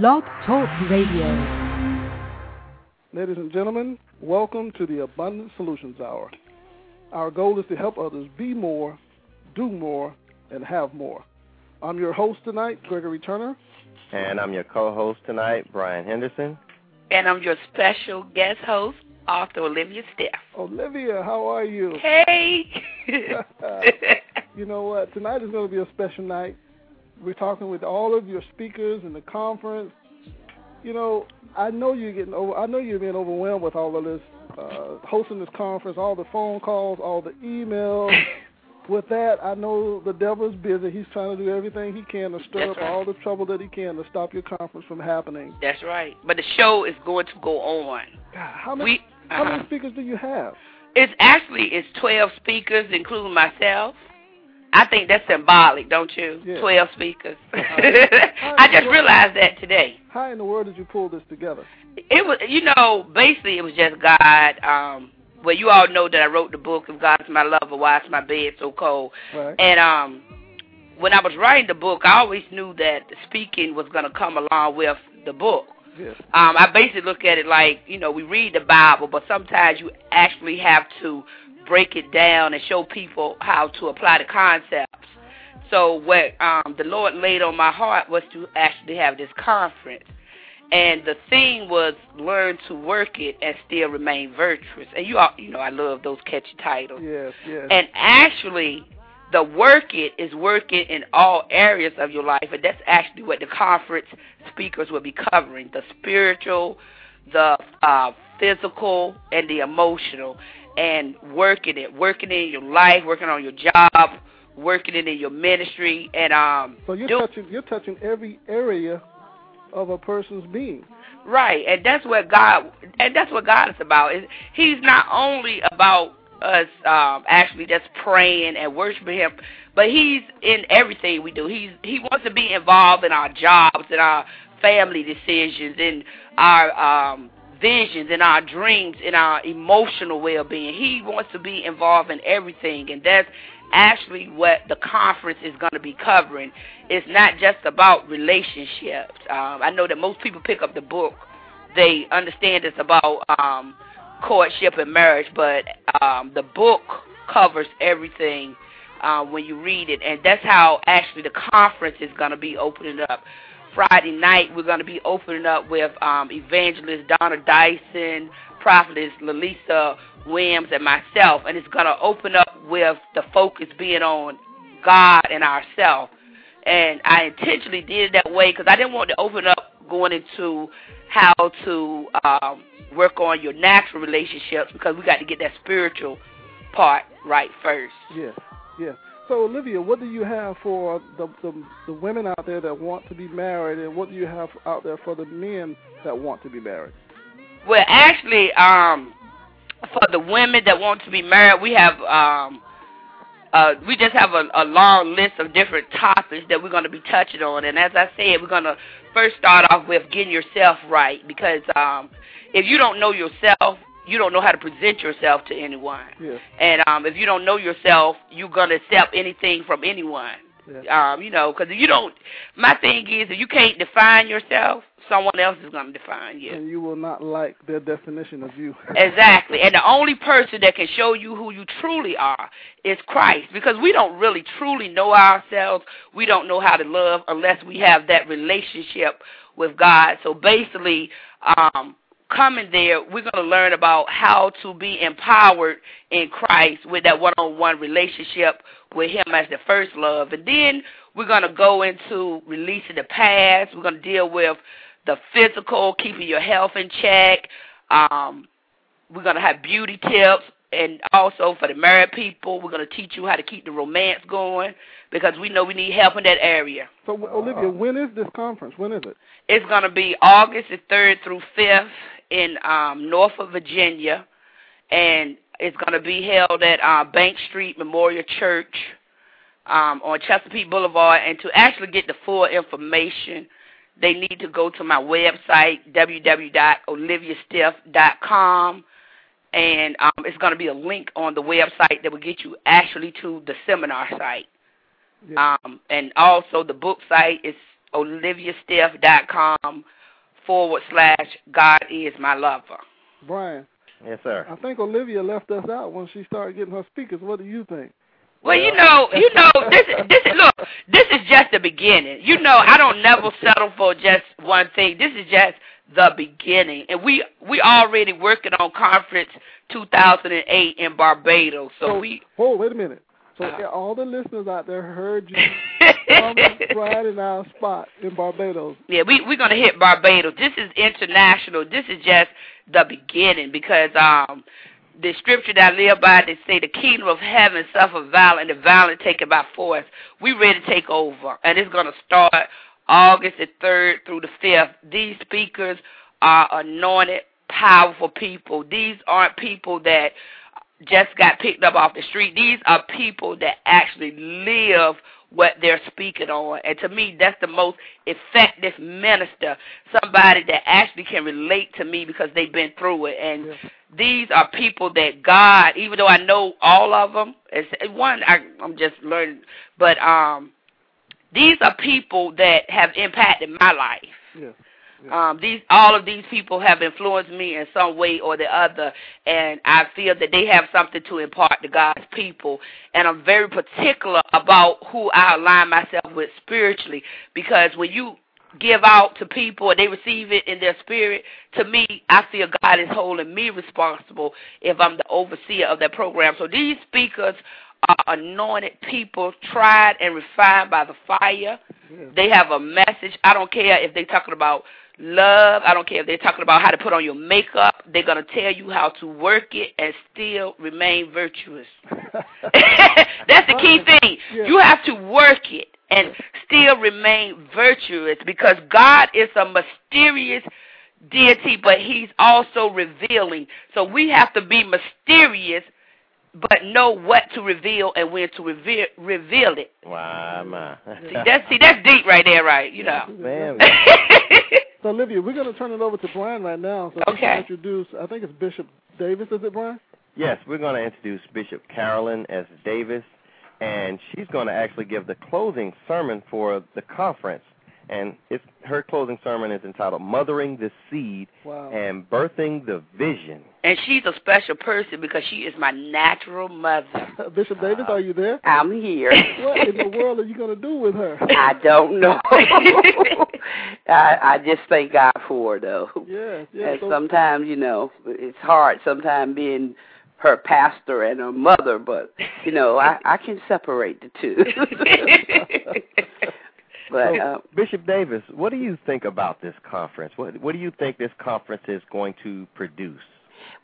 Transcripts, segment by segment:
Blog Talk Radio. Ladies and gentlemen, welcome to the Abundant Solutions Hour. Our goal is to help others be more, do more, and have more. I'm your host tonight, Gregory Turner. And I'm your co-host tonight, Brian Henderson. And I'm your special guest host, author Olivia Steph. Olivia, how are you? Hey. you know what? Tonight is going to be a special night. We're talking with all of your speakers in the conference. You know, I know you're getting over. I know you're being overwhelmed with all of this, uh, hosting this conference, all the phone calls, all the emails. with that, I know the devil's busy. He's trying to do everything he can to stir That's up right. all the trouble that he can to stop your conference from happening. That's right. But the show is going to go on. God, how many We uh-huh. many speakers do you have? It's actually it's 12 speakers including myself. I think that's symbolic, don't you? Yeah. 12 speakers. I just realized that today. How in the world did you pull this together? It was, you know, basically it was just God. Um, well, you all know that I wrote the book of God's My Lover, Why Is My Bed So Cold?" Right. And um, when I was writing the book, I always knew that the speaking was going to come along with the book. Yes. Um, I basically look at it like, you know, we read the Bible, but sometimes you actually have to break it down and show people how to apply the concepts. So what um, the Lord laid on my heart was to actually have this conference. And the theme was learn to work it and still remain virtuous. And you all, you know, I love those catchy titles. Yes. Yes. And actually, the work it is working in all areas of your life, and that's actually what the conference speakers will be covering: the spiritual, the uh, physical, and the emotional, and working it, working it in your life, working on your job, working it in your ministry, and um, so you're touching you're touching every area of a person's being. Right, and that's what God and that's what God is about. Is He's not only about us um actually just praying and worshiping Him, but He's in everything we do. He's He wants to be involved in our jobs, in our family decisions, in our um visions, in our dreams, in our emotional well-being. He wants to be involved in everything, and that's actually what the conference is going to be covering. It's not just about relationships. Um, I know that most people pick up the book, they understand it's about um, courtship and marriage, but um, the book covers everything um, when you read it, and that's how actually the conference is going to be opening up. Friday night, we're going to be opening up with um, evangelist Donna Dyson, prophetess Lalisa Williams, and myself, and it's going to open up with the focus being on God and ourselves. And I intentionally did it that way because I didn't want to open up going into how to um, work on your natural relationships because we got to get that spiritual part right first. Yes. Yes. So Olivia, what do you have for the, the the women out there that want to be married, and what do you have out there for the men that want to be married? Well, actually, um, for the women that want to be married, we have um, uh, we just have a, a long list of different topics that we're going to be touching on. And as I said, we're going to first start off with getting yourself right because um, if you don't know yourself, you don't know how to present yourself to anyone. Yes. And um, if you don't know yourself, you're to accept anything from anyone. yes. Um, you know, because you don't, my thing is, if you can't define yourself, someone else is going to define you. And you will not like their definition of you. Exactly. And the only person that can show you who you truly are is Christ. Because we don't really truly know ourselves. We don't know how to love unless we have that relationship with God. So basically, um, coming there, we're going to learn about how to be empowered in Christ with that one-on-one relationship with Him as the first love. And then we're going to go into releasing the past. We're going to deal with the physical, keeping your health in check. Um, we're going to have beauty tips. And also for the married people, we're going to teach you how to keep the romance going because we know we need help in that area. So Olivia, when is this conference? When is it? It's going to be August the 3rd through 5th in um, Norfolk, Virginia. And it's going to be held at uh, Bank Street Memorial Church um, on Chesapeake Boulevard. And to actually get the full information, they need to go to my website, www.oliviastiff.com. And um, it's going to be a link on the website that will get you actually to the seminar site. Yeah. Um, and also the book site is oliviastiff.com forward slash God is my lover. Brian. Yes, sir. I think Olivia left us out when she started getting her speakers. What do you think? Well, you know, you know, this this is look, this is just the beginning. You know, I don't never settle for just one thing. This is just the beginning, and we we already working on conference 2008 in Barbados. So, so we. Oh, wait a minute. So uh, all the listeners out there heard you on Friday in our spot in Barbados. Yeah, we we're gonna hit Barbados. This is international. This is just the beginning because um the scripture that I live by, they say the kingdom of heaven suffer violence, and the violent take it by force. We ready to take over, and it's going to start August the 3rd through the 5th. These speakers are anointed, powerful people. These aren't people that just got picked up off the street. These are people that actually live what they're speaking on. And to me, that's the most effective minister, somebody that actually can relate to me because they've been through it. And yeah. these are people that God, even though I know all of them, it's, one I, I'm just learning, but um, these are people that have impacted my life. Yeah. Um, these all of these people have influenced me in some way or the other, and I feel that they have something to impart to God's people. And I'm very particular about who I align myself with spiritually, because when you give out to people and they receive it in their spirit, to me, I feel God is holding me responsible if I'm the overseer of that program. So these speakers are anointed people, tried and refined by the fire. Yeah. They have a message. I don't care if they're talking about love. I don't care if they're talking about how to put on your makeup. They're going to tell you how to work it and still remain virtuous. That's the key thing. Yeah. You have to work it and still remain virtuous because God is a mysterious deity, but he's also revealing. So we have to be mysterious but know what to reveal and when to reveal reveal it. Wow, man. see, that's see that's deep right there, right? You know. Man. so Olivia, we're going to turn it over to Brian right now. So okay. introduce. I think it's Bishop Davis. Is it Brian? Yes, we're going to introduce Bishop Carolyn S. Davis, and she's going to actually give the closing sermon for the conference and it's her closing sermon is entitled "Mothering the Seed wow. and Birthing the Vision." And she's a special person because she is my natural mother. Bishop Davis, are you there? I'm here. what in the world are you going to do with her? I don't know. I, I just thank God for her, though. Yeah, yeah. And so, sometimes, you know, it's hard. Sometimes being her pastor and her mother, but you know, I I can separate the two. But uh, Bishop Davis, what do you think about this conference? What what do you think this conference is going to produce?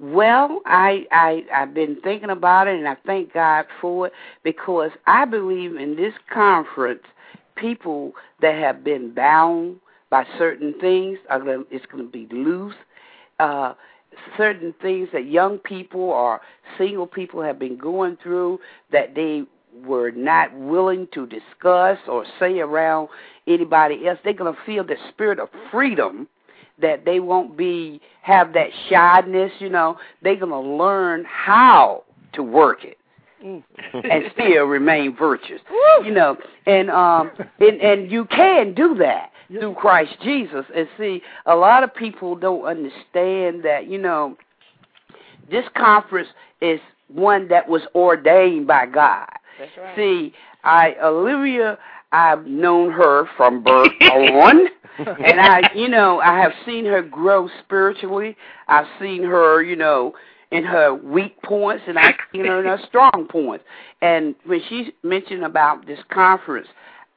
Well, I I I've been thinking about it, and I thank God for it because I believe in this conference, people that have been bound by certain things are going it's going to be loose. Uh, certain things that young people or single people have been going through that they were not willing to discuss or say around anybody else, they're going to feel the spirit of freedom that they won't be have that shyness, you know. They're going to learn how to work it. Mm. and still remain virtuous, you know, and um, and and you can do that through Christ Jesus. And see, a lot of people don't understand that, you know, this conference is one that was ordained by God. That's right. See, I Olivia, I've known her from birth on, and I, you know, I have seen her grow spiritually. I've seen her, you know, in her weak points, and I've seen her in her strong points. And when she mentioned about this conference,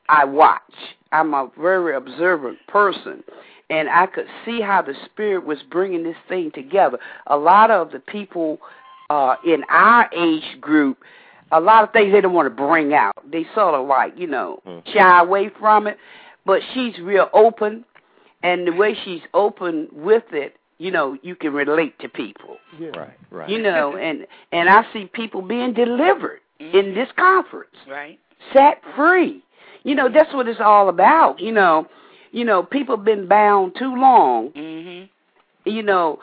I watch. I'm a very observant person, and I could see how the Spirit was bringing this thing together. A lot of the people uh, in our age group a lot of things they don't want to bring out. They sort of like, you know, mm. shy away from it. But she's real open, and the way she's open with it, you know, you can relate to people. Yeah. Right, right. You know, and and I see people being delivered mm-hmm. in this conference. Right. Set free. You know, that's what it's all about. You know, you know, people have been bound too long. Mm-hmm. You know,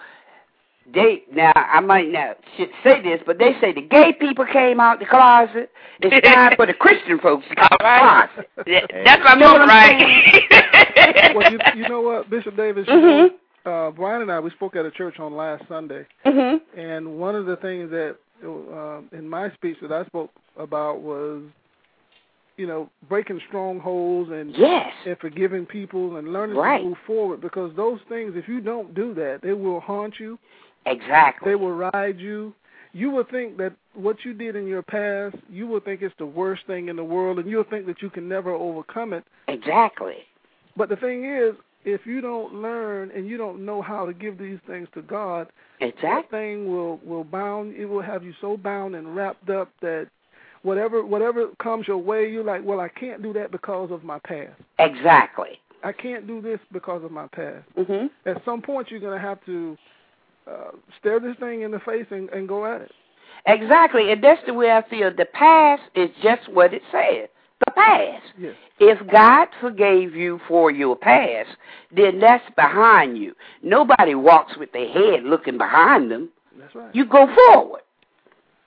they now I might not should say this, but they say the gay people came out the closet. It's time for the Christian folks to come out the closet. That's my mom, right? well, you, you know what, Bishop Davis. Mm-hmm. Uh, Brian and I we spoke at a church on last Sunday, mm-hmm. and one of the things that uh, in my speech that I spoke about was you know, breaking strongholds and yes. and forgiving people and learning right. to move forward because those things if you don't do that, they will haunt you. Exactly. They will ride you. You will think that what you did in your past, you will think it's the worst thing in the world and you'll think that you can never overcome it. Exactly. But the thing is, if you don't learn and you don't know how to give these things to God, exactly. that thing will will bound it will have you so bound and wrapped up that whatever whatever comes your way, you're like, well, I can't do that because of my past. Exactly. I can't do this because of my past. Mm-hmm. At some point, you're going to have to uh, stare this thing in the face and, and go at it. Exactly, and that's the way I feel. The past is just what it says. The past. Yes. If God forgave you for your past, then that's behind you. Nobody walks with their head looking behind them. That's right. You go forward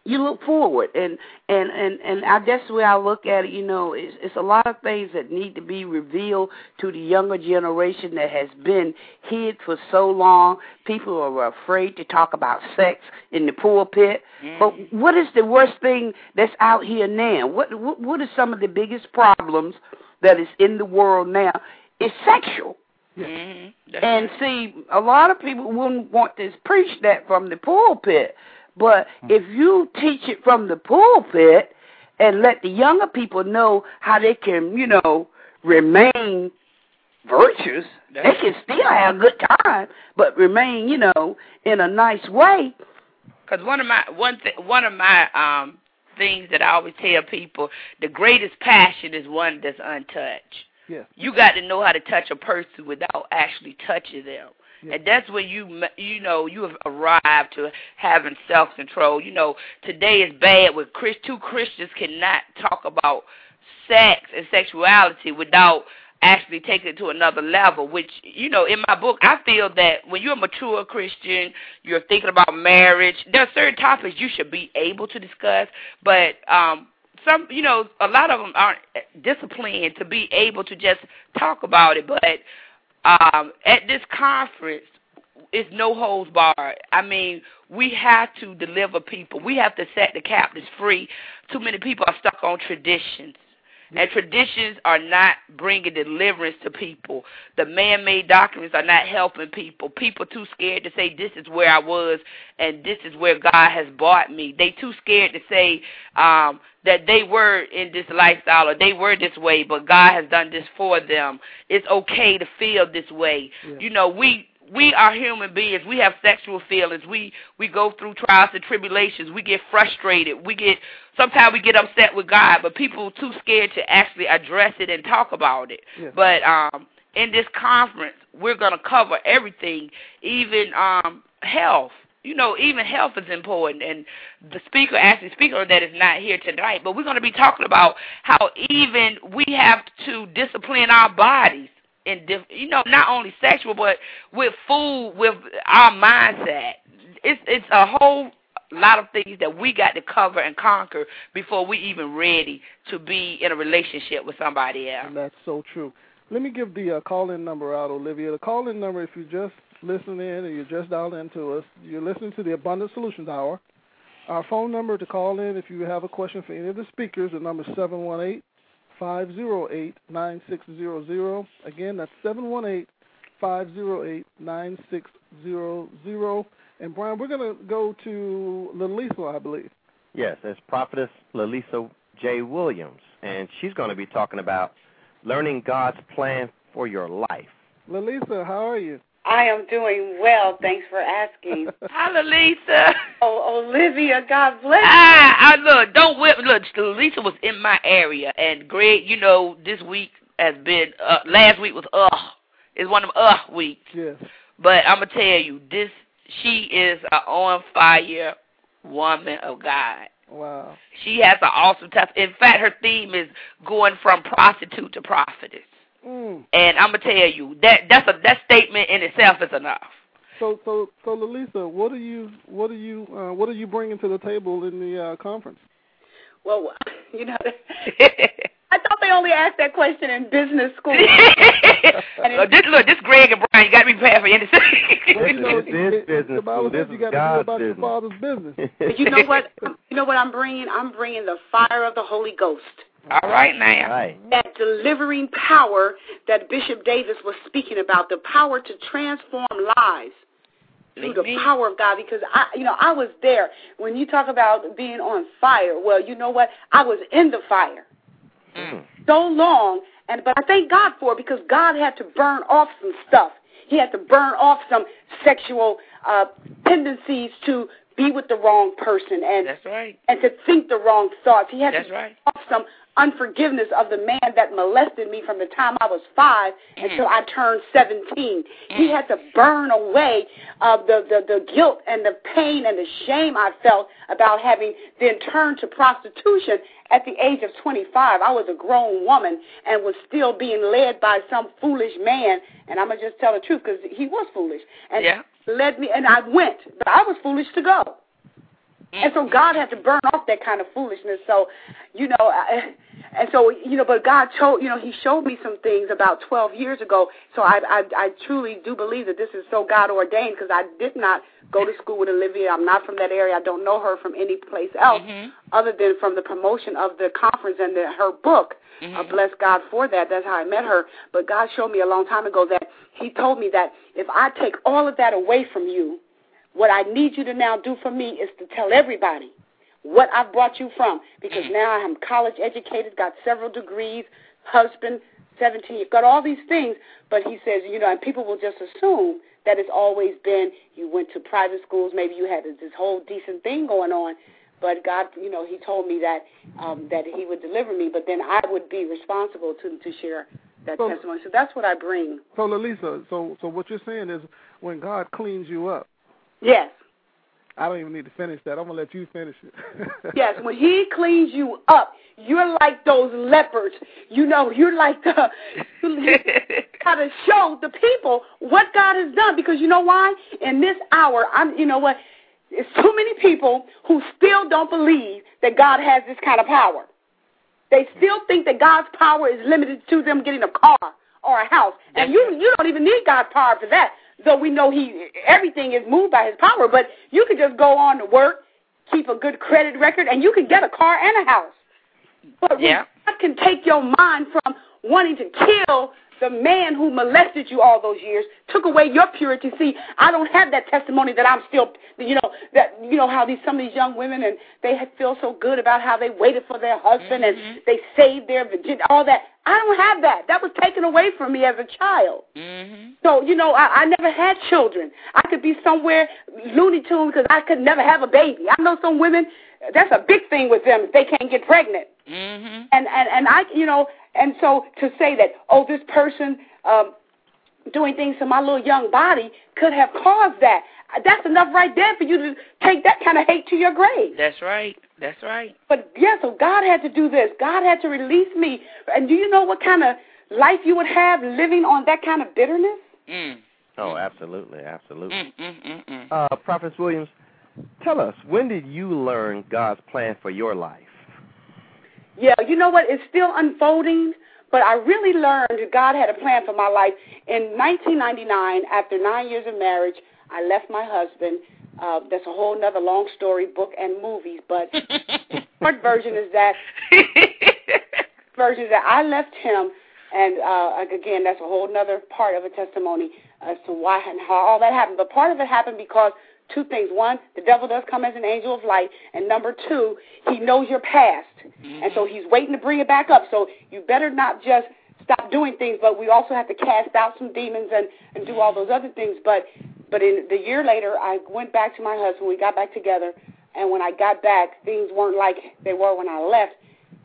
you look forward and and and and I guess the way I look at it. You know, it's it's a lot of things that need to be revealed to the younger generation that has been hid for so long. People are afraid to talk about sex in the pulpit. Mm. But what is the worst thing that's out here now? What what what are some of the biggest problems that is in the world now? It's sexual. Mm-hmm. And see, a lot of people wouldn't want to preach that from the pulpit. But if you teach it from the pulpit and let the younger people know how they can, you know, remain virtuous, they can still have a good time, but remain, you know, in a nice way. Because one of my one th- one of my um things that I always tell people, the greatest passion is one that's untouched. Yeah. You got to know how to touch a person without actually touching them. And that's when you you know you have arrived to having self control. You know today is bad with Chris. Two Christians cannot talk about sex and sexuality without actually taking it to another level. Which you know in my book I feel that when you're a mature Christian, you're thinking about marriage. There are certain topics you should be able to discuss, but um some you know a lot of them aren't disciplined to be able to just talk about it but um, at this conference, it's no holds barred. I mean, we have to deliver people. We have to set the captives free. Too many people are stuck on traditions. And traditions are not bringing deliverance to people. The man-made doctrines are not helping people. People too scared to say, this is where I was and this is where God has brought me. They too scared to say um, that they were in this lifestyle or they were this way, but God has done this for them. It's okay to feel this way. Yeah. You know, we we are human beings. We have sexual feelings. We we go through trials and tribulations. We get frustrated. We get sometimes we get upset with God, but people are too scared to actually address it and talk about it. Yeah. But um in this conference, we're going to cover everything, even um health. You know, even health is important, and the speaker, actually, speaker that is not here tonight, but we're going to be talking about how even we have to discipline our bodies in diff- you know not only sexual but with food with our mindset. It's it's a whole lot of things that we got to cover and conquer before we even ready to be in a relationship with somebody else. And that's so true. Let me give the uh, call in number out olivia. The call in number if you just listen in or you just dialed into us you're listening to the abundant solutions hour. Our phone number to call in if you have a question for any of the speakers the number is seven one eight 508 9600. Again, that's 718 508 9600. And Brian, we're going to go to Lalisa, I believe. Yes, it's Prophetess Lalisa J. Williams, and she's going to be talking about learning God's plan for your life. Lalisa, how are you? I am doing well. Thanks for asking. Hello, Lisa. Oh, Olivia, God bless you. Ah, I look, don't whip. Look, Lisa was in my area, and Greg, you know, this week has been. Uh, last week was uh, it's one of uh weeks. Yes. But I'm gonna tell you, this she is an on fire woman of God. Wow. She has an awesome test. In fact, her theme is going from prostitute to prophetess. Mm. And I'm gonna tell you that that's a that statement in itself is enough. So, so, so, Lalisa, what are you, what are you, uh, what are you bringing to the table in the uh, conference? Well, you know, I thought they only asked that question in business school. look, this, look, this Greg and Brian, you got to be prepared for anything. Well, you know, This is it- business The Bible school. says This you got to God's do about your business. father's business. But you know what? You know what I'm bringing? I'm bringing the fire of the Holy Ghost. All right now. Right. That delivering power that Bishop Davis was speaking about, the power to transform lives through the power of God. Because I, you know, I was there when you talk about being on fire. Well, you know what? I was in the fire Mm. so long, and but I thank God for it because God had to burn off some stuff. He had to burn off some sexual uh, tendencies to be with the wrong person and That's right. and to think the wrong thoughts. He had That's to right. off some unforgiveness of the man that molested me from the time I was 5 Mm. until I turned 17. He had to burn away uh, the, the, the guilt and the pain and the shame I felt about having then turned to prostitution at the age of 25. I was a grown woman and was still being led by some foolish man. And I'm going to just tell the truth because he was foolish. And Yeah. led me, and I went, but I was foolish to go. And so God had to burn off that kind of foolishness. So, you know, I, and so you know, but God showed, you know, He showed me some things about 12 years ago. So I, I, I truly do believe that this is so God ordained because I did not go to school with Olivia. I'm not from that area. I don't know her from any place else Mhm. other than from the promotion of the conference and the, her book. I bless God for that. That's how I met her. But God showed me a long time ago that He told me that if I take all of that away from you, what I need you to now do for me is to tell everybody what I've brought you from. Because now I am college educated, got several degrees, husband, 17, you've got all these things. But he says, you know, and people will just assume that it's always been you went to private schools, maybe you had this whole decent thing going on. But God, you know, He told me that um, that He would deliver me, but then I would be responsible to to share that So- testimony. So that's what I bring. So, Lalisa, so so what you're saying is when God cleans you up, Yes. I don't even need to finish that. I'm gonna let you finish it. Yes, when he cleans you up, you're like those lepers. You know, you're like the. You gotta show the people what God has done because you know why? In this hour, I'm. You know what? It's too many people who still don't believe that God has this kind of power. They still think that God's power is limited to them getting a car or a house, and you you don't even need God's power for that. Though we know He everything is moved by His power, but you could just go on to work, keep a good credit record, and you can get a car and a house. But Yeah. God can take your mind from wanting to kill the man who molested you all those years, took away your purity. See, I don't have that testimony that I'm still, you know, that you know how these some of these young women and they feel so good about how they waited for their husband and they saved their virginity, all that. I don't have that. That was taken away from me as a child. Mhm. So, you know, I, I never had children. I could be somewhere Looney Tune because I could never have a baby. I know some women, that's a big thing with them they can't get pregnant. Mhm. And, and, and I, you know, and so to say that, oh, this person um, doing things to my little young body could have caused that, that's enough right there for you to take that kind of hate to your grave. That's right. That's right. But yeah, so God had to do this. God had to release me. And do you know what kind of life you would have living on that kind of bitterness? Mm. Oh, absolutely, absolutely. Mm, mm, mm, mm. Uh, Prophet Williams, tell us when did you learn God's plan for your life? Yeah, you know what? It's still unfolding, but I really learned that God had a plan for my life. In 1999, after nine years of marriage, I left my husband. Uh, that's a whole nother long story, book and movies. But short version is that version is that I left him, and uh, again, that's a whole nother part of a testimony as to why and how all that happened. But part of it happened because two things: one, the devil does come as an angel of light, and number two, he knows your past, and so he's waiting to bring it back up. So you better not just stop doing things, but we also have to cast out some demons and and do all those other things. But but in the year later, I went back to my husband. We got back together, and when I got back, things weren't like they were when I left.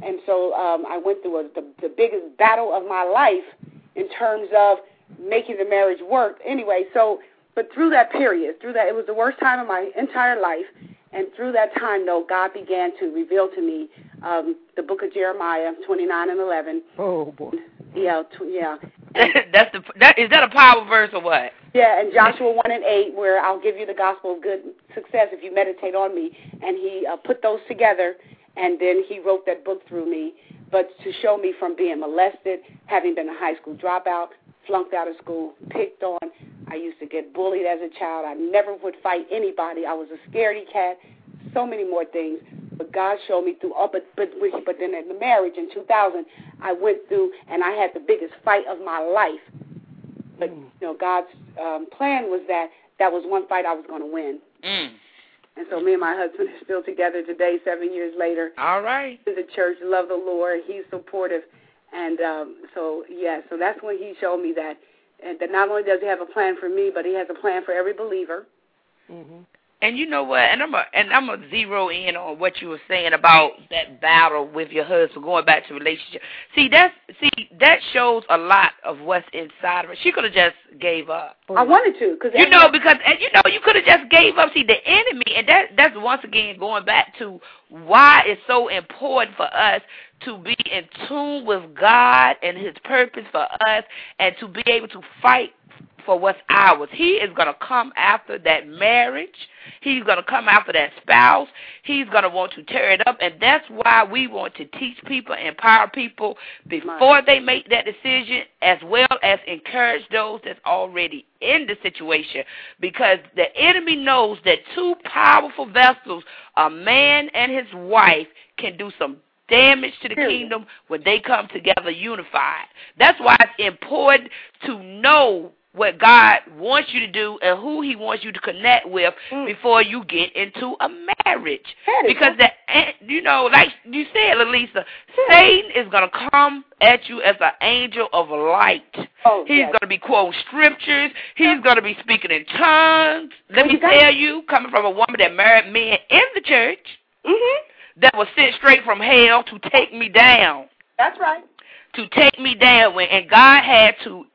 And so um, I went through a, the, the biggest battle of my life in terms of making the marriage work. Anyway, so but through that period, through that, it was the worst time of my entire life. And through that time, though, God began to reveal to me um, the book of Jeremiah 29 and 11. oh boy. Yeah, tw- yeah. That's the that is that a power verse or what? Yeah, and Joshua one and eight, where I'll give you the gospel of good success if you meditate on me, and he uh, put those together, and then he wrote that book through me. But to show me from being molested, having been a high school dropout, flunked out of school, picked on. I used to get bullied as a child. I never would fight anybody. I was a scaredy cat. So many more things. But God showed me through all. But but but then in the marriage in 2000, I went through and I had the biggest fight of my life. But you know, God's um, plan was that that was one fight I was going to win. Mm. And so me and my husband are still together today, seven years later. All right. In the church, love the Lord. He's supportive. And um, so, yeah, so that's when he showed me that, and that not only does he have a plan for me, but he has a plan for every believer. Mm-hmm. And you know what? And I'm a and I'm a zero in on what you were saying about that battle with your husband, going back to relationship. See, that's see that shows a lot of what's inside of her. She could have just gave up. I wanted to, because You know, because and you know you could have just gave up. See, the enemy, and that that's once again going back to why it's so important for us to be in tune with God and His purpose for us, and to be able to fight for what's ours. He is going to come after that marriage. He's going to come after that spouse. He's going to want to tear it up. And that's why we want to teach people, empower people before they make that decision, as well as encourage those that's already in the situation. Because the enemy knows that two powerful vessels, a man and his wife, can do some damage to the kingdom when they come together unified. That's why it's important to know what God wants you to do and who He wants you to connect with Mm. before you get into a marriage. Because that, you know, like you said, Elisa, Satan is going to come at you as an angel of light. Oh, He's yes. going to be quoting scriptures. He's going to be speaking in tongues. Let me You tell you, coming from a woman that married men in the church Mm Mhm. That was sent straight from hell to take me down That's right. to take me down when and God had to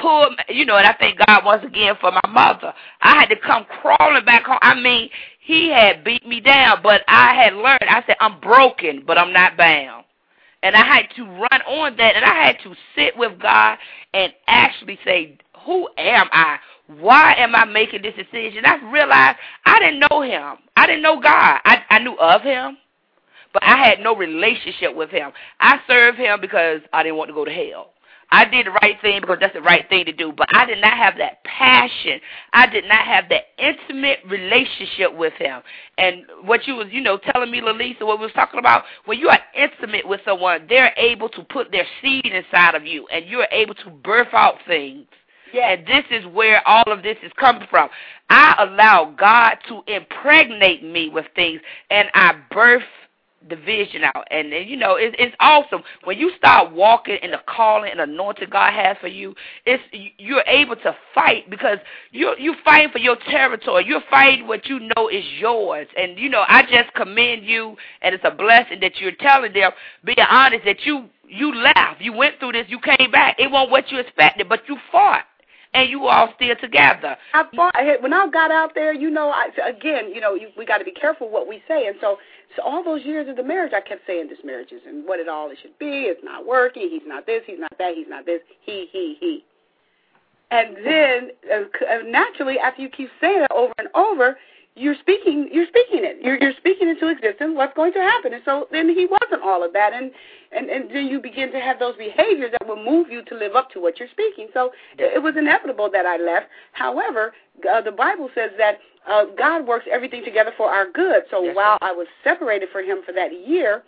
pull you know and I thank God once again for my mother. I had to come crawling back home. I mean, he had beat me down, but I had learned. I said I'm broken, but I'm not bound. And I had to run on that and I had to sit with God and actually say, "Who am I? Why am I making this decision?" I realized I didn't know him. I didn't know God. I I knew of him but I had no relationship with him. I served him because I didn't want to go to hell. I did the right thing because that's the right thing to do, but I did not have that passion. I did not have that intimate relationship with him. And what you was, you know, telling me, Lalisa, what we was talking about, when you are intimate with someone, they're able to put their seed inside of you, and you're able to birth out things. Yes. And this is where all of this is coming from. I allow God to impregnate me with things, and I birth the vision out. And, and you know, it, it's awesome when you start walking in the calling and anointing God has for you. It's you're able to fight because you're you fighting for your territory. You're fighting what you know is yours. And you know, I just commend you, and it's a blessing that you're telling them. Being honest that you you left, you went through this, you came back. It wasn't what you expected, but you fought and you all still together. I fought, when I got out there, you know, I, again, you know, you, we got to be careful what we say, and so, so all those years the marriage, I kept saying this marriage isn't what it all it should be. It's not working. He's not this. He's not that. He's not this. He, he, he. And then uh, uh, naturally, after you keep saying it over and over, you're speaking. You're speaking it. You're you're speaking into existence what's going to happen. And so then he wasn't all of that, and and and then you begin to have those behaviors that will move you to live up to what you're speaking. So it, it was inevitable that I left. However, uh, the Bible says that uh, God works everything together for our good. So Yes, while I was separated from Him for that year,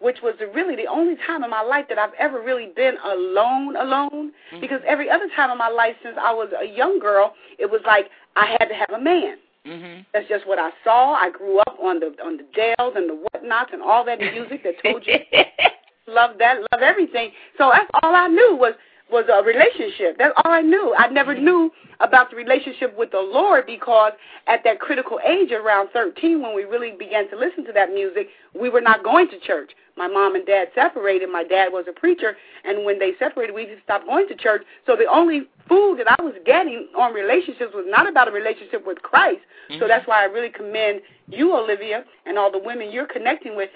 which was really the only time in my life that I've ever really been alone, alone. Because every other time in my life since I was a young girl, it was like I had to have a man. Mhm. That's just what I saw. I grew up on the on the Dells and the whatnots and all that music that told you love that, love everything. So that's all I knew was was a relationship. That's all I knew. I never mm-hmm. knew about the relationship with the Lord because at that critical age around 13 when we really began to listen to that music, we were not going to church. My mom and dad separated. My dad was a preacher, and when they separated, we just stopped going to church. So the only food that I was getting on relationships was not about a relationship with Christ. So mm-hmm. that's why I really commend you, Olivia, and all the women you're connecting with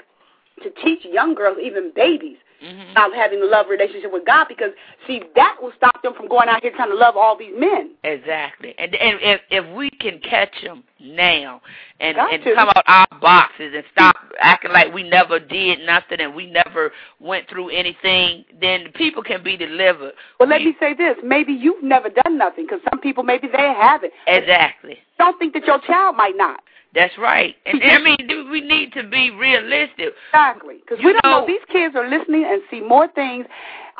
to teach young girls, even babies, mm-hmm. about having a love relationship with God because see that will stop them from going out here trying to love all these men. Exactly, and and if if we can catch them now and Got and to. come out our boxes and stop acting like we never did nothing and we never went through anything, then people can be delivered. Well, let We- me say this: maybe you've never done nothing because some people maybe they haven't. exactly. Don't think that your child might not. That's right. And I mean, we need to be realistic. Exactly, because You we don't know. know- These kids are listening and see more things.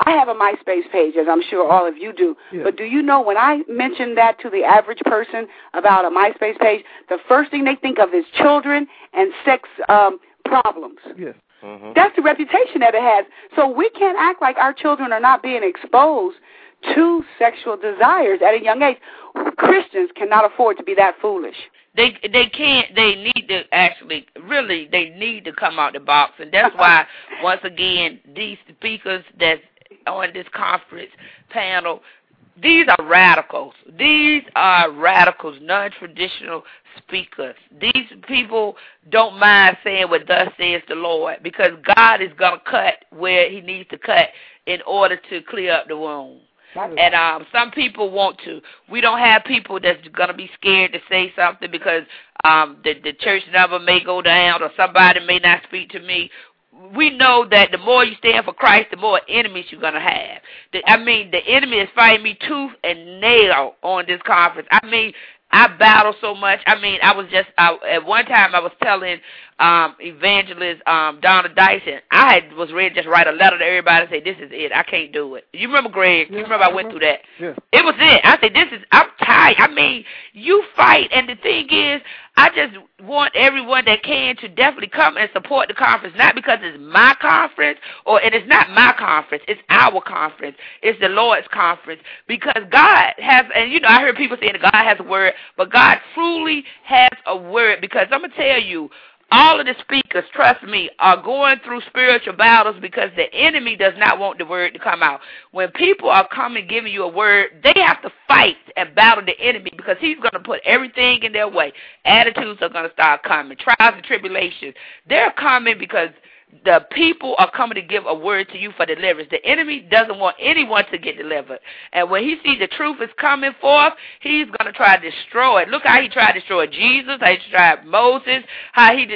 I have a MySpace page, as I'm sure all of you do. Yeah. But do you know when I mention that to the average person about a MySpace page, the first thing they think of is children and sex um, problems. Yes. hmm That's the reputation that it has. So we can't act like our children are not being exposed to sexual desires at a young age. Christians cannot afford to be that foolish. They they can't. They need to actually, really, they need to come out the box, and that's why once again these speakers that's on this conference panel, these are radicals. These are radicals, non-traditional speakers. These people don't mind saying what thus says the Lord, because God is gonna cut where He needs to cut in order to clear up the wound. And um, some people want to. We don't have people that's going to be scared to say something because um, the, the church number may go down or somebody may not speak to me. We know that the more you stand for Christ, the more enemies you're to have. The, I mean, the enemy is fighting me tooth and nail on this conference. I mean, I battle so much. I mean, I was just I, at one time I was telling um evangelist um Donna Dyson, I had was ready to just write a letter to everybody and say, This is it. I can't do it. You remember Greg? You remember I went remember. through that? Yes. It was it. I said, This is I'm tired. I mean, you fight and the thing is I just want everyone that can to definitely come and support the conference, not because it's my conference or it is not my conference, it's our conference. It's the Lord's conference. Because God has and you know, I heard people saying that God has a word, but God truly has a word because I'm gonna tell you all of the speakers, trust me, are going through spiritual battles because the enemy does not want the word to come out. When people are coming giving you a word, they have to fight and battle the enemy because he's going to put everything in their way. Attitudes are going to start coming, trials and tribulations. They're coming because the people are coming to give a word to you for deliverance. The enemy doesn't want anyone to get delivered. And when he sees the truth is coming forth, he's going to try to destroy it. Look how he tried to destroy Jesus, how he tried Moses, how he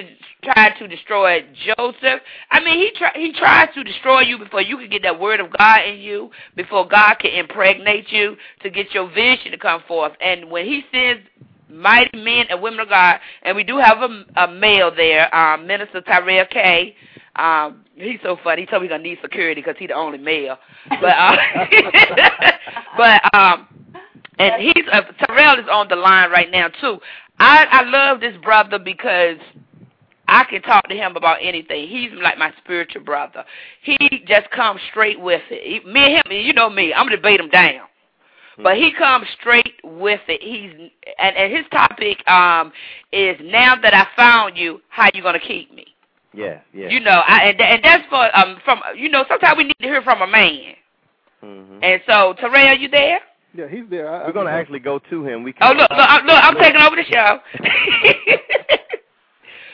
tried to destroy Joseph. I mean, he try, he tries to destroy you before you can get that word of God in you, before God can impregnate you to get your vision to come forth. And when he sends mighty men and women of God, and we do have a, a male there, um, Minister Tyrell K. Um, he's so funny. He told me he's gonna need security because he's the only male. But uh, but um, and he's uh, Terrell is on the line right now too. I I love this brother because I can talk to him about anything. He's like my spiritual brother. He just comes straight with it. He, me and him, you know me, I'm gonna debate him down. But he comes straight with it. He's and, and his topic um is now that I found you, how you gonna keep me? Yeah, yeah. You know, I, and and that's for um from you know sometimes we need to hear from a man. Mm-hmm. And so Terrell, you there? Yeah, he's there. I, We're going to actually go to him. We Oh can look, look, I'm- look I'm taking over the show.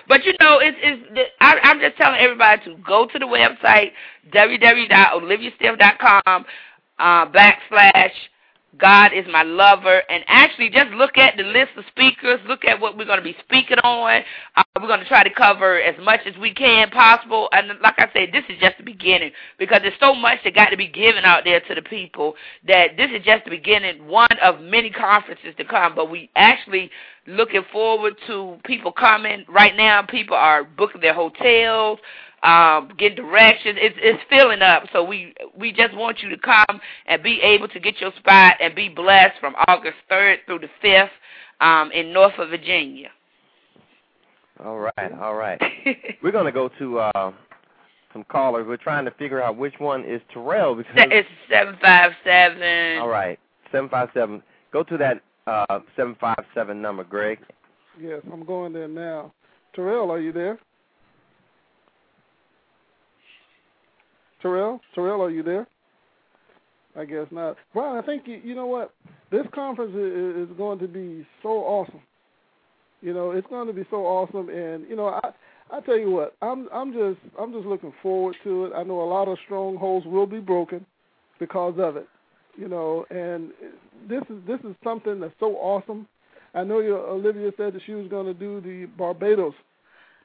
but you know, it's it's I, I'm just telling everybody to go to the website www.oliviastiff.com uh, backslash God is my lover, and actually just look at the list of speakers. Look at what we're going to be speaking on. Uh, we're going to try to cover as much as we can possible. And like I said, this is just the beginning because there's so much that got to be given out there to the people that this is just the beginning, one of many conferences to come. But we actually looking forward to people coming. Right now, people are booking their hotels um, get directions. It's it's filling up. So we we just want you to come and be able to get your spot and be blessed from August third through the fifth um, in Norfolk, Virginia. All right, all right. We're going to go to uh, some callers. We're trying to figure out which one is Terrell because it's seven five seven. all right, seven five seven. Go to that uh seven five seven number, Greg. Yes, I'm going there now. Terrell, are you there? Terrell, Terrell, are you there? I guess not. Brian, I think you, you know what? This conference is, is going to be so awesome. You know, it's going to be so awesome, and you know, I I tell you what, I'm I'm just I'm just looking forward to it. I know a lot of strongholds will be broken because of it, you know. And this is this is something that's so awesome. I know you, Olivia said that she was going to do the Barbados.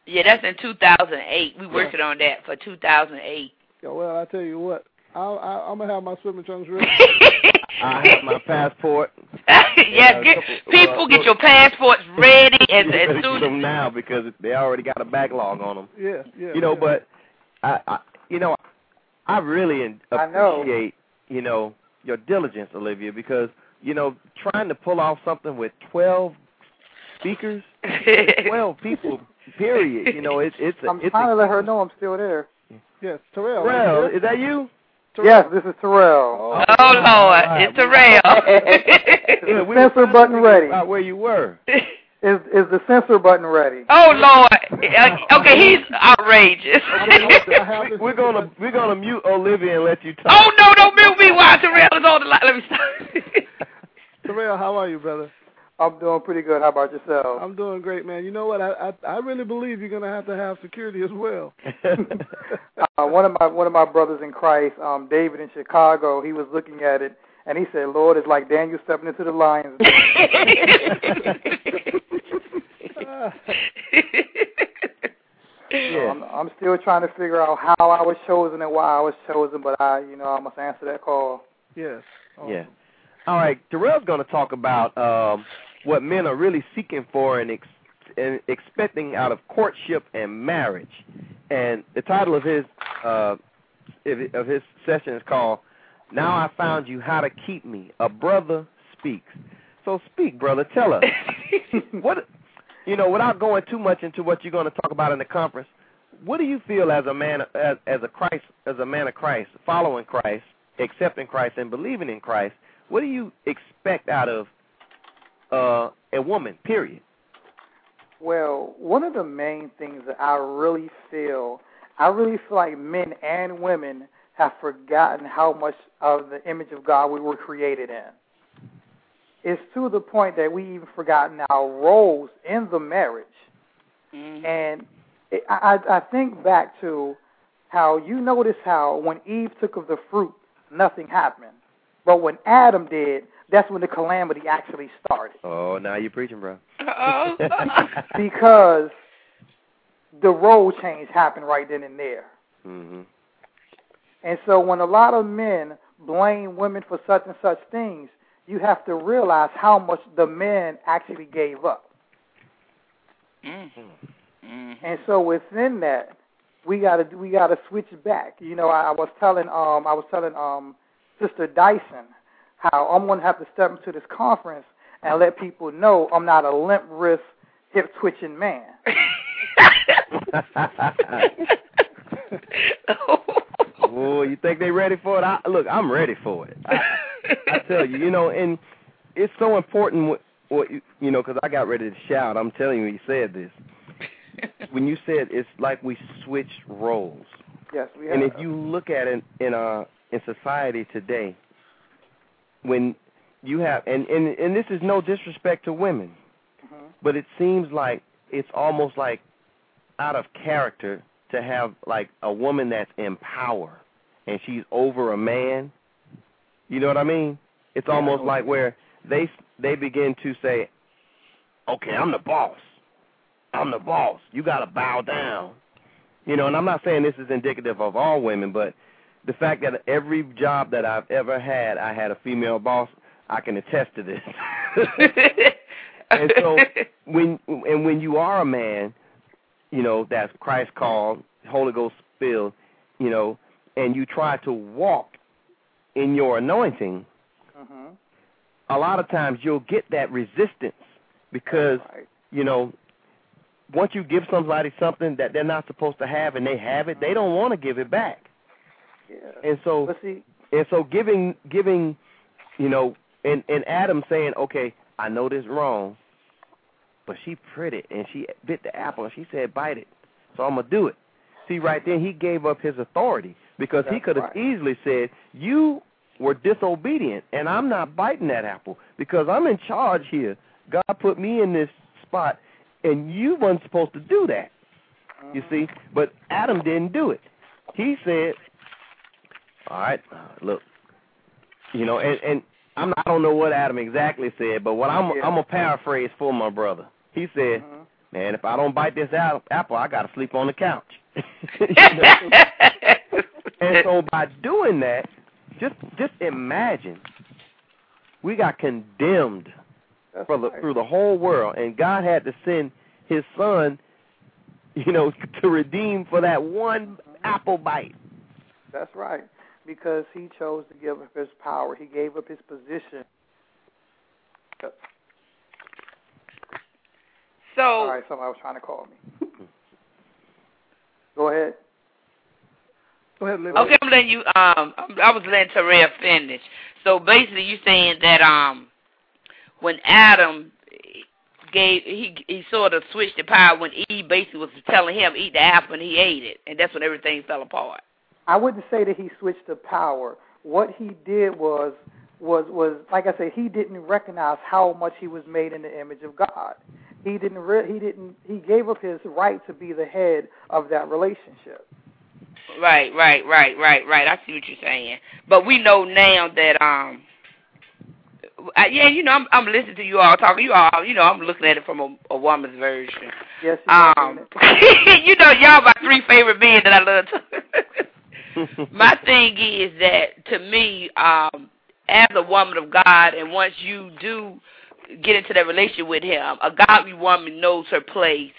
Yeah, that's in 2008. We working on that for 2008. Yeah, well, I tell you what, I, I, I'm gonna have my swimming trunks ready. I have my passport. yes, get, uh, people get your passports ready as, as soon as them now because they already got a backlog on them. Yeah, yeah. You know, yeah. but I, I, you know, I really in- I know. appreciate you know your diligence, Olivia, because you know trying to pull off something with twelve speakers, twelve people, period. You know, it's it's a, I'm it's trying a, to let her know I'm still there. Yes, Terrell. Well, is that you? Yes, this is Terrell. Oh Lord, it's a Yeah, rail. we Censor were button ready. About where you were. Is is the censor button ready? oh Lord. Uh, Okay, he's outrageous. I have this- We're gonna we're gonna mute Olivia and let you talk. oh no, don't mute me while Terrell is on the line. Let me stop. Terrell, how are you, brother? I'm doing pretty good. How about yourself? I'm doing great, man. You know what? I I, I really believe you're gonna have to have security as well. uh, one of my one of my brothers in Christ, um, David in Chicago, he was looking at it and he said, "Lord, it's like Daniel stepping into the lions." So. I'm, I'm still trying to figure out how I was chosen and why I was chosen, but I, you know, I must answer that call. yes. Awesome. Yeah. All right, Terrell's going to talk about um, what men are really seeking for and, ex- and expecting out of courtship and marriage. And the title of his uh, of his session is called "Now I Found You How to Keep Me." A brother speaks. So speak, brother. Tell us what you know without going too much into what you're going to talk about in the conference. What do you feel as a man as, as a Christ as a man of Christ, following Christ, accepting Christ, and believing in Christ? What do you expect out of uh, a woman? Period. Well, one of the main things that I really feel, I really feel like men and women have forgotten how much of the image of God we were created in. It's to the point that we even forgotten our roles in the marriage. Mhm. And it, I, I I think back to how you notice how when Eve took of the fruit, nothing happened. But when Adam did, that's when the calamity actually started. Oh, now you're preaching, bro. Uh-oh. Because the role change happened right then and there. hmm And so when a lot of men blame women for such and such things, you have to realize how much the men actually gave up. Mhm. Mhm. And so within that, we gotta we gotta switch back. You know, I, I was telling um I was telling um Sister Dyson how I'm gonna have to step into this conference and let people know I'm not a limp wrist, hip twitching man. oh, you think they're ready for it? I, look, I'm ready for it. I, I tell you, you know, and it's so important what, what you, you know, because I got ready to shout. I'm telling you, you said this. When you said it's like we switched roles, Yes, we have. and if you look at it in uh in society today, when you have and and and this is no disrespect to women, Mhm. but it seems like it's almost like out of character to have like a woman that's in power and she's over a man. You know what I mean? It's almost like where they they begin to say, "Okay, I'm the boss. I'm the boss. You got to bow down." You know, and I'm not saying this is indicative of all women, but the fact that every job that I've ever had, I had a female boss, I can attest to this. and so when and when you are a man, you know that's Christ called, Holy Ghost filled, you know, and you try to walk in your anointing, Mhm. a lot of times you'll get that resistance because Right. you know once you give somebody something that they're not supposed to have and they have it, they don't want to give it back. Yeah. And so see, and so giving giving you know and and Adam saying, "Okay, I know this wrong, but she pretty and she bit the apple and she said bite it. So I'm going to do it." See right then he gave up his authority because he could have right. easily said, "You were disobedient and I'm not biting that apple because I'm in charge here. God put me in this spot and you weren't supposed to do that." You mm-hmm. see, but Adam didn't do it. He said, "All right, look, you know," and and I'm not, I don't know what Adam exactly said, but what I'm Yeah. I'm gonna paraphrase for my brother. He said, Mhm. "Man, if I don't bite this apple, apple I gotta sleep on the couch." and so by doing that, just just imagine, we got condemned That's for the, right. through the whole world, and God had to send His Son, you know, to redeem for that one apple bite. That's right. Because he chose to give up his power. He gave up his position. so All right, somebody was trying to call me. Go ahead. Go ahead, Liv. Okay, I'm letting you. Um, I was letting Terrell finish. So basically, you're saying that um, when Adam gave, he he sort of switched the power when Eve basically was telling him eat the apple and he ate it, and that's when everything fell apart. I wouldn't say that he switched the power. What he did was was was like I said, he didn't recognize how much he was made in the image of God. He didn't re- he didn't he gave up his right to be the head of that relationship. Right, right, right, right, right. I see what you're saying. But we know now that um, uh, yeah, you know, I'm I'm listening to you all talking. You all, you know, I'm looking at it from a, a woman's version. Yes, you Um, you know, y'all my three favorite men that I love. My thing is that to me, um, as a woman of God, and once you do get into that relationship with Him, a godly woman knows her place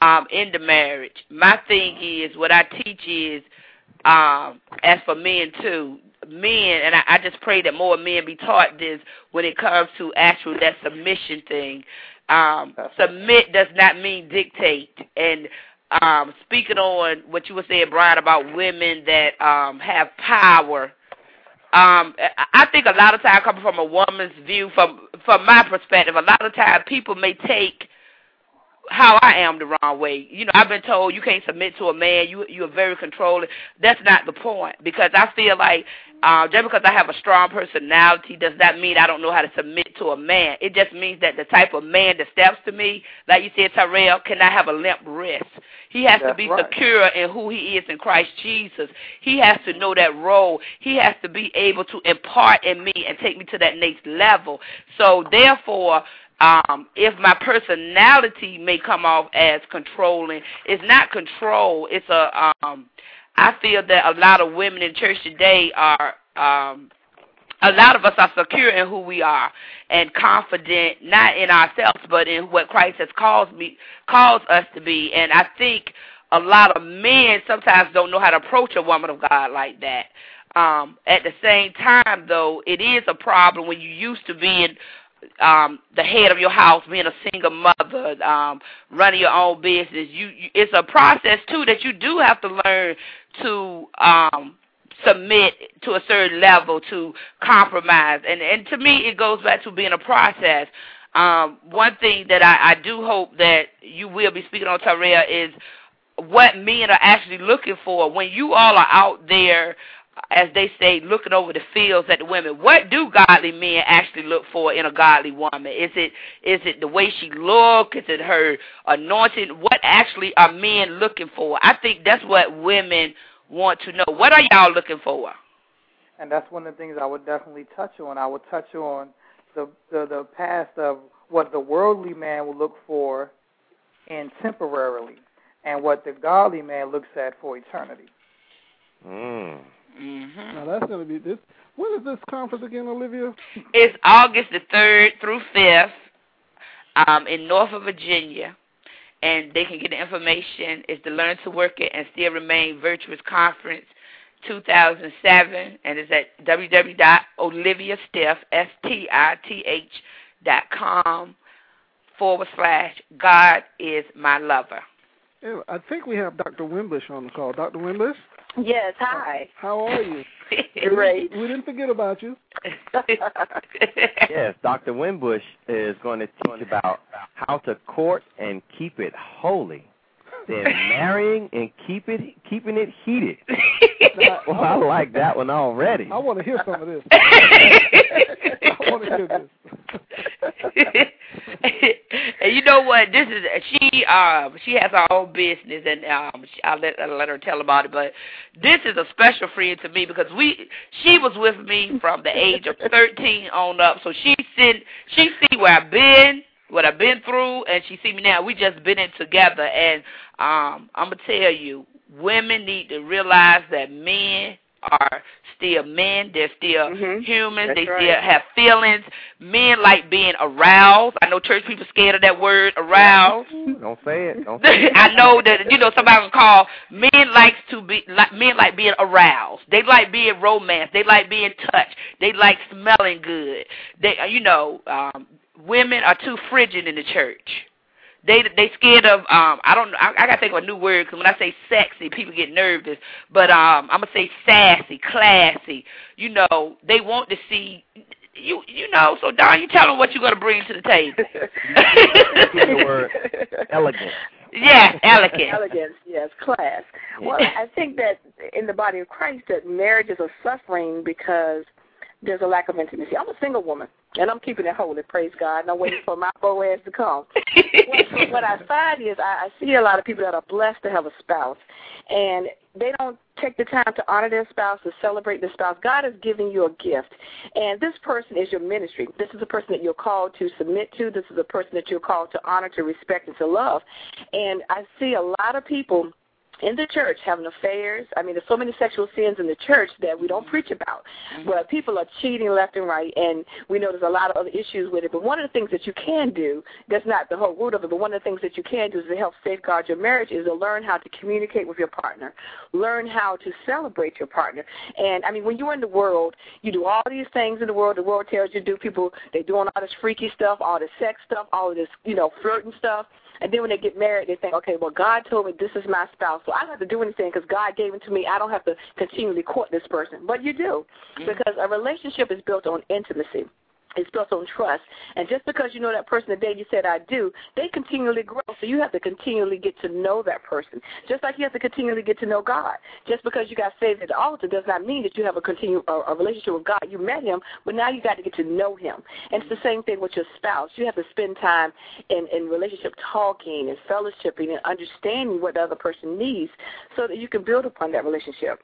um, in the marriage. My thing is, what I teach is, um, as for men too, men, and I, I just pray that more men be taught this when it comes to actual that submission thing. Um, submit does not mean dictate. And um, speaking on what you were saying, Brian, about women that um, have power. Um, I- think a lot of times, coming from a woman's view, from from my perspective, a lot of times people may take how I am the wrong way. You know, I've been told you can't submit to a man. You you're very controlling. That's not the point because I feel like uh, just because I have a strong personality does not mean I don't know how to submit to a man. It just means that the type of man that steps to me, like you said, Tyrell, cannot have a limp wrist. He has to be right. secure in who he is in Christ Jesus. He has to know that role. He has to be able to impart in me and take me to that next level. So therefore, um, if my personality may come off as controlling, it's not control. It's a um, I feel that a lot of women in church today are um, a lot of us are secure in who we are and confident not in ourselves but in what Christ has called me calls us to be. And I think a lot of men sometimes don't know how to approach a woman of God like that. Um, at the same time, though, it is a problem when you used to being um the head of your house being a single mother um running your own business you, you it's a process too that you do have to learn to um submit to a certain level to compromise. And and to me it goes back to being a process. Um one thing that i i do hope that you will be speaking on Tyrell is what men are actually looking for. When you all are out there as they say, looking over the fields at the women. What do godly men actually look for in a godly woman? Is it is it the way she look? Is it her anointing? What actually are men looking for? I think that's what women want to know. What are y'all looking for? and that's one of the things I would definitely touch on. I would touch on the the, the past of what the worldly man will look for in temporarily, and what the godly man looks at for eternity. Mm. Mm-hmm. Now that's going to be this. When is this conference again, Olivia? It's August the third through fifth, um, in Norfolk, Virginia, and they can get the information. It's the Learn to Work It and Still Remain Virtuous Conference 2007, and it's at www.oliviastith, S-T-I-T-H dot com forward slash God is my lover. Yeah, I think we have Dr. Wimbush on the call. Dr. Wimbush, Yes, hi. how are you? Great. We didn't forget about you. Yes, Dr. Wimbush is going to teach about how to court and keep it holy. Then marrying and keep it keeping it heated. Well, I like that one already. I want to hear some of this. And you know what? This is she. Um, she has her own business, and um, I'll let I'll let her tell about it. But this is a special friend to me because we. She was with me from the age of thirteen on up, so she seen she see where I've been, what I've been through, and she see me now. We just been in together, and um, I'm gonna tell you, women need to realize that men are still men. They're still Mhm. humans. That's they right. still have feelings. Men like being aroused. I know church people scared of that word, aroused. Don't say it. Don't say it. I know that you know somebody can call men likes to be like men like being aroused. They like being romance. They like being touched. They like smelling good. They you know um women are too frigid in the church. They they scared of um I don't I, I gotta think of a new word because when I say sexy people get nervous. But um I'm gonna say sassy classy. You know they want to see you you know so Don you tell them what you're gonna bring to the table. The word elegant. yes elegant Elegance, yes, class. Well, I think that in the body of Christ that marriages are suffering because there's a lack of intimacy. I'm a single woman, and I'm keeping it holy, praise God, and I'm waiting for my Boaz to come. what, what I find is I, I see a lot of people that are blessed to have a spouse, and they don't take the time to honor their spouse, to celebrate their spouse. God has given you a gift, and this person is your ministry. This is a person that you're called to submit to. This is a person that you're called to honor, to respect, and to love. And I see a lot of people in the church having affairs. I mean, there's so many sexual sins in the church that we don't preach about. Mm-hmm. But people are cheating left and right, and we know there's a lot of other issues with it. But one of the things that you can do, that's not the whole root of it, but one of the things that you can do is to help safeguard your marriage is to learn how to communicate with your partner, learn how to celebrate your partner. And I mean, when you're in the world, you do all these things in the world. The world tells you to do. People they're doing all this freaky stuff, all this sex stuff, all of this, you know, flirting stuff. And then when they get married, they think, okay, well, God told me this is my spouse, so I don't have to do anything because God gave it to me. I don't have to continually court this person. But you do, mm-hmm. because a relationship is built on intimacy. It's built on trust. And just because you know that person the day you said I do, they continually grow. So you have to continually get to know that person. Just like you have to continually get to know God. Just because you got saved at the altar does not mean that you have a continue a, a relationship with God. You met him, but now you got to get to know him. And it's the same thing with your spouse. You have to spend time in, in relationship talking and fellowshipping and understanding what the other person needs so that you can build upon that relationship.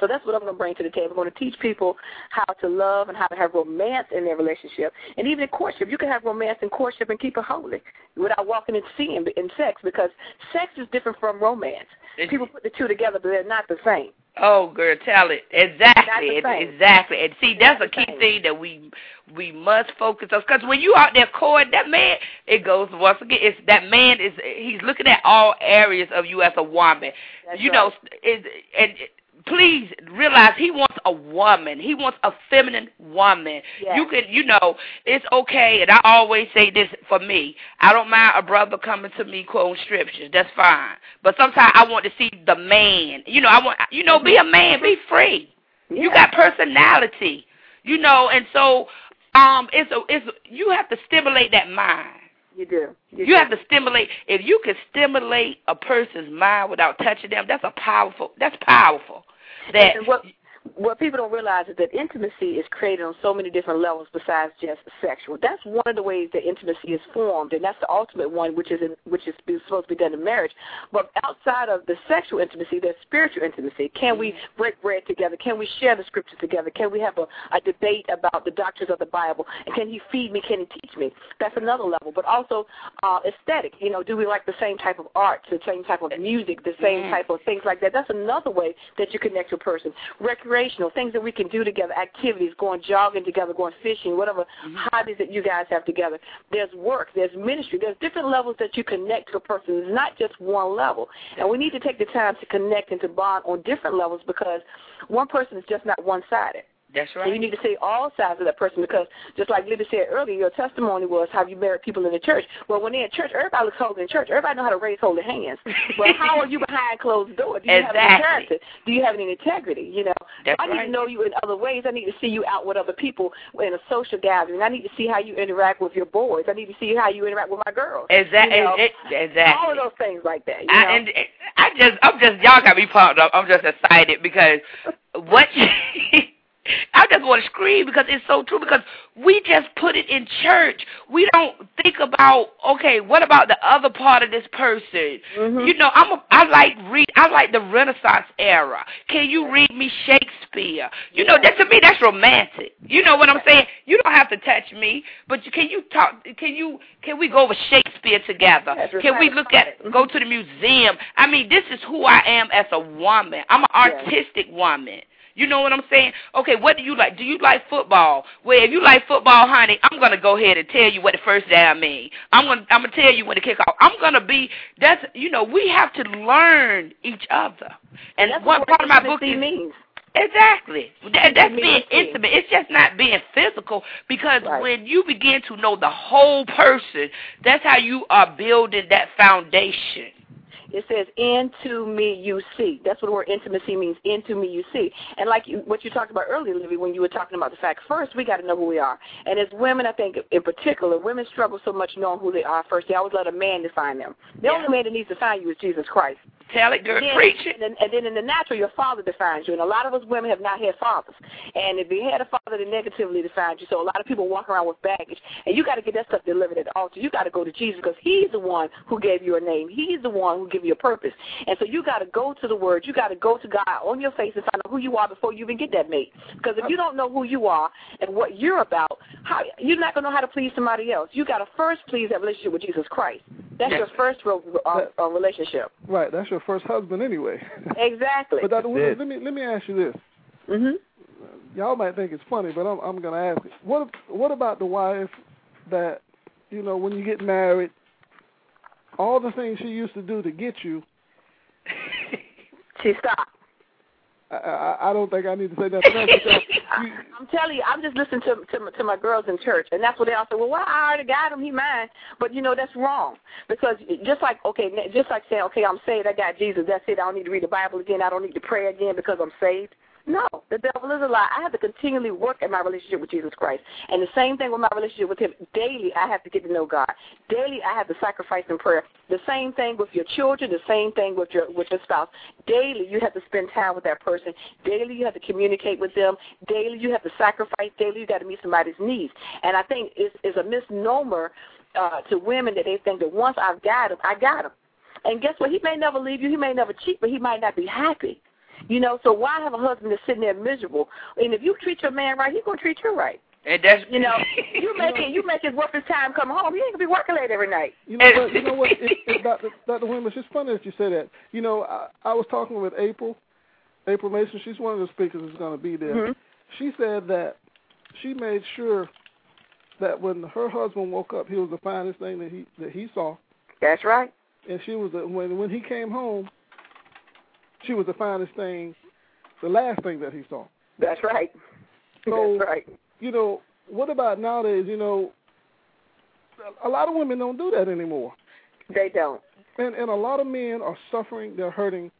So that's what I'm going to bring to the table. I'm going to teach people how to love and how to have romance in their relationship. And even in courtship, you can have romance in courtship and keep it holy without walking into sin in sex because sex is different from romance. People put the two together, but they're not the same. Oh, girl, tell it exactly, exactly. And see, that's a key thing that we we must focus on. Because when you out there courting that man, it goes once again. It's that man is he's looking at all areas of you as a woman. That's you right. know, is and please realize he wants a woman. He wants a feminine woman. Yes. You can, you know, it's okay. And I always say this for me. I don't mind a brother coming to me quoting scriptures. That's fine. But sometimes I want to see the man. You know, I want, you know, be a man, be free. You got personality. You know, and so um, it's a, it's you have to stimulate that mind. You do. You have to stimulate. If you can stimulate a person's mind without touching them, that's a powerful. That's powerful. That And what what people don't realize is that intimacy is created on so many different levels besides just sexual. That's one of the ways that intimacy is formed, and that's the ultimate one, which is in, which is supposed to be done in marriage. But outside of the sexual intimacy, there's spiritual intimacy. Can we break bread together? Can we share the scriptures together? Can we have a, a debate about the doctrines of the Bible? And can he feed me? Can he teach me? That's another level. But also uh, aesthetic. You know, do we like the same type of art, the same type of music, the same type of things like that? That's another way that you connect to a person. Recreational things that we can do together, activities, going jogging together, going fishing, whatever mm-hmm. hobbies that you guys have together. There's work, there's ministry, there's different levels that you connect to a person. It's not just one level, and we need to take the time to connect and to bond on different levels because one person is just not one-sided. That's right. And you need to see all sides of that person because, just like Libby said earlier, your testimony was how you married people in the church. Well, when they're in church, everybody looks holy in church. Everybody know how to raise holy hands. But how are you behind closed doors? Do you have any character? Do you have any integrity? You know, That's I need right. to know you in other ways. I need to see you out with other people in a social gathering. I need to see how you interact with your boys. I need to see how you interact with my girls. Exactly. You know, exactly. All of those things like that. You I, and I just, I'm just, y'all got me pumped up. I'm just excited because what I just want to scream because it's so true. Because we just put it in church. We don't think about okay, what about the other part of this person? Mm-hmm. You know, I'm a, I like read. I like the Renaissance era. Can you read me Shakespeare? You know, that to me that's romantic. You know what I'm saying? You don't have to touch me, but you, can you talk? Can you? Can we go over Shakespeare together? Can we look at go to the museum? I mean, this is who I am as a woman. I'm an artistic woman. You know what I'm saying? Okay, what do you like? Do you like football? Well, if you like football, honey, I'm gonna go ahead and tell you what the first down means. I'm gonna I'm gonna tell you when to kick off. I'm gonna be that's you know we have to learn each other. And that's what part of my book is means. Exactly. That, that's being intimate. It's just not being physical because Right. when you begin to know the whole person, that's how you are building that foundation. It says, "Into me you see." That's what the word intimacy means. Into me you see. And like you, what you talked about earlier, Livy, when you were talking about the fact, first we got to know who we are. And as women, I think in particular, women struggle so much knowing who they are first. They always let a man define them. The Yeah. only man that needs to define you is Jesus Christ. Tell it, girl. Then- Preach it. And then, and then in the natural, your father defines you. And a lot of us women have not had fathers. And if you had a father that negatively defines you, so a lot of people walk around with baggage. And you got to get that stuff delivered at the altar. You got to go to Jesus because he's the one who gave you a name. He's the one who gave you a purpose. And so you got to go to the Word. You got to go to God on your face and find out who you are before you even get that mate. Because if you don't know who you are and what you're about, how, you're not going to know how to please somebody else. You got to first please that relationship with Jesus Christ. That's Yes. your first real, uh, uh, relationship. Right, that's your first husband anyway. Exactly. but Dr. Williams, let me let me ask you this. hmm Y'all might think it's funny, but I'm I'm gonna ask. it. What what about the wife that you know when you get married, all the things she used to do to get you? She stopped. I I, don't think I need to say nothing else. because you, I'm telling you, I'm just listening to to my, to my girls in church, and that's what they all say. Well, why I already got him, he mine. But you know that's wrong because just like okay, just like saying okay, I'm saved, I got Jesus, that's it. I don't need to read the Bible again. I don't need to pray again because I'm saved. No, the devil is a lie. I have to continually work at my relationship with Jesus Christ. And the same thing with my relationship with Him. Daily, I have to get to know God. Daily, I have to sacrifice in prayer. The same thing with your children. The same thing with your with your spouse. Daily, you have to spend time with that person. Daily, you have to communicate with them. Daily, you have to sacrifice. Daily, you got to meet somebody's needs. And I think it's, it's a misnomer uh, to women that they think that once I've got him, I got him. And guess what? He may never leave you. He may never cheat, but he might not be happy. You know, so why have a husband that's sitting there miserable? And if you treat your man right, he's gonna treat you right. And that's You know, you make it, you make it worth his time come home. He ain't gonna be working late every night. you know what? You know what? It, it, Dr. Dr. Williams, it's funny that you say that. You know, I, I was talking with April, April Mason. She's one of the speakers that's going to be there. Mhm. She said that she made sure that when her husband woke up, he was the finest thing that he that he saw. That's right. and she was the, when when he came home, she was the finest thing, the last thing that he saw. That's right. So- That's right. You know, what about nowadays? You know, a lot of women don't do that anymore, They don't. and and a lot of men are suffering. They're hurting.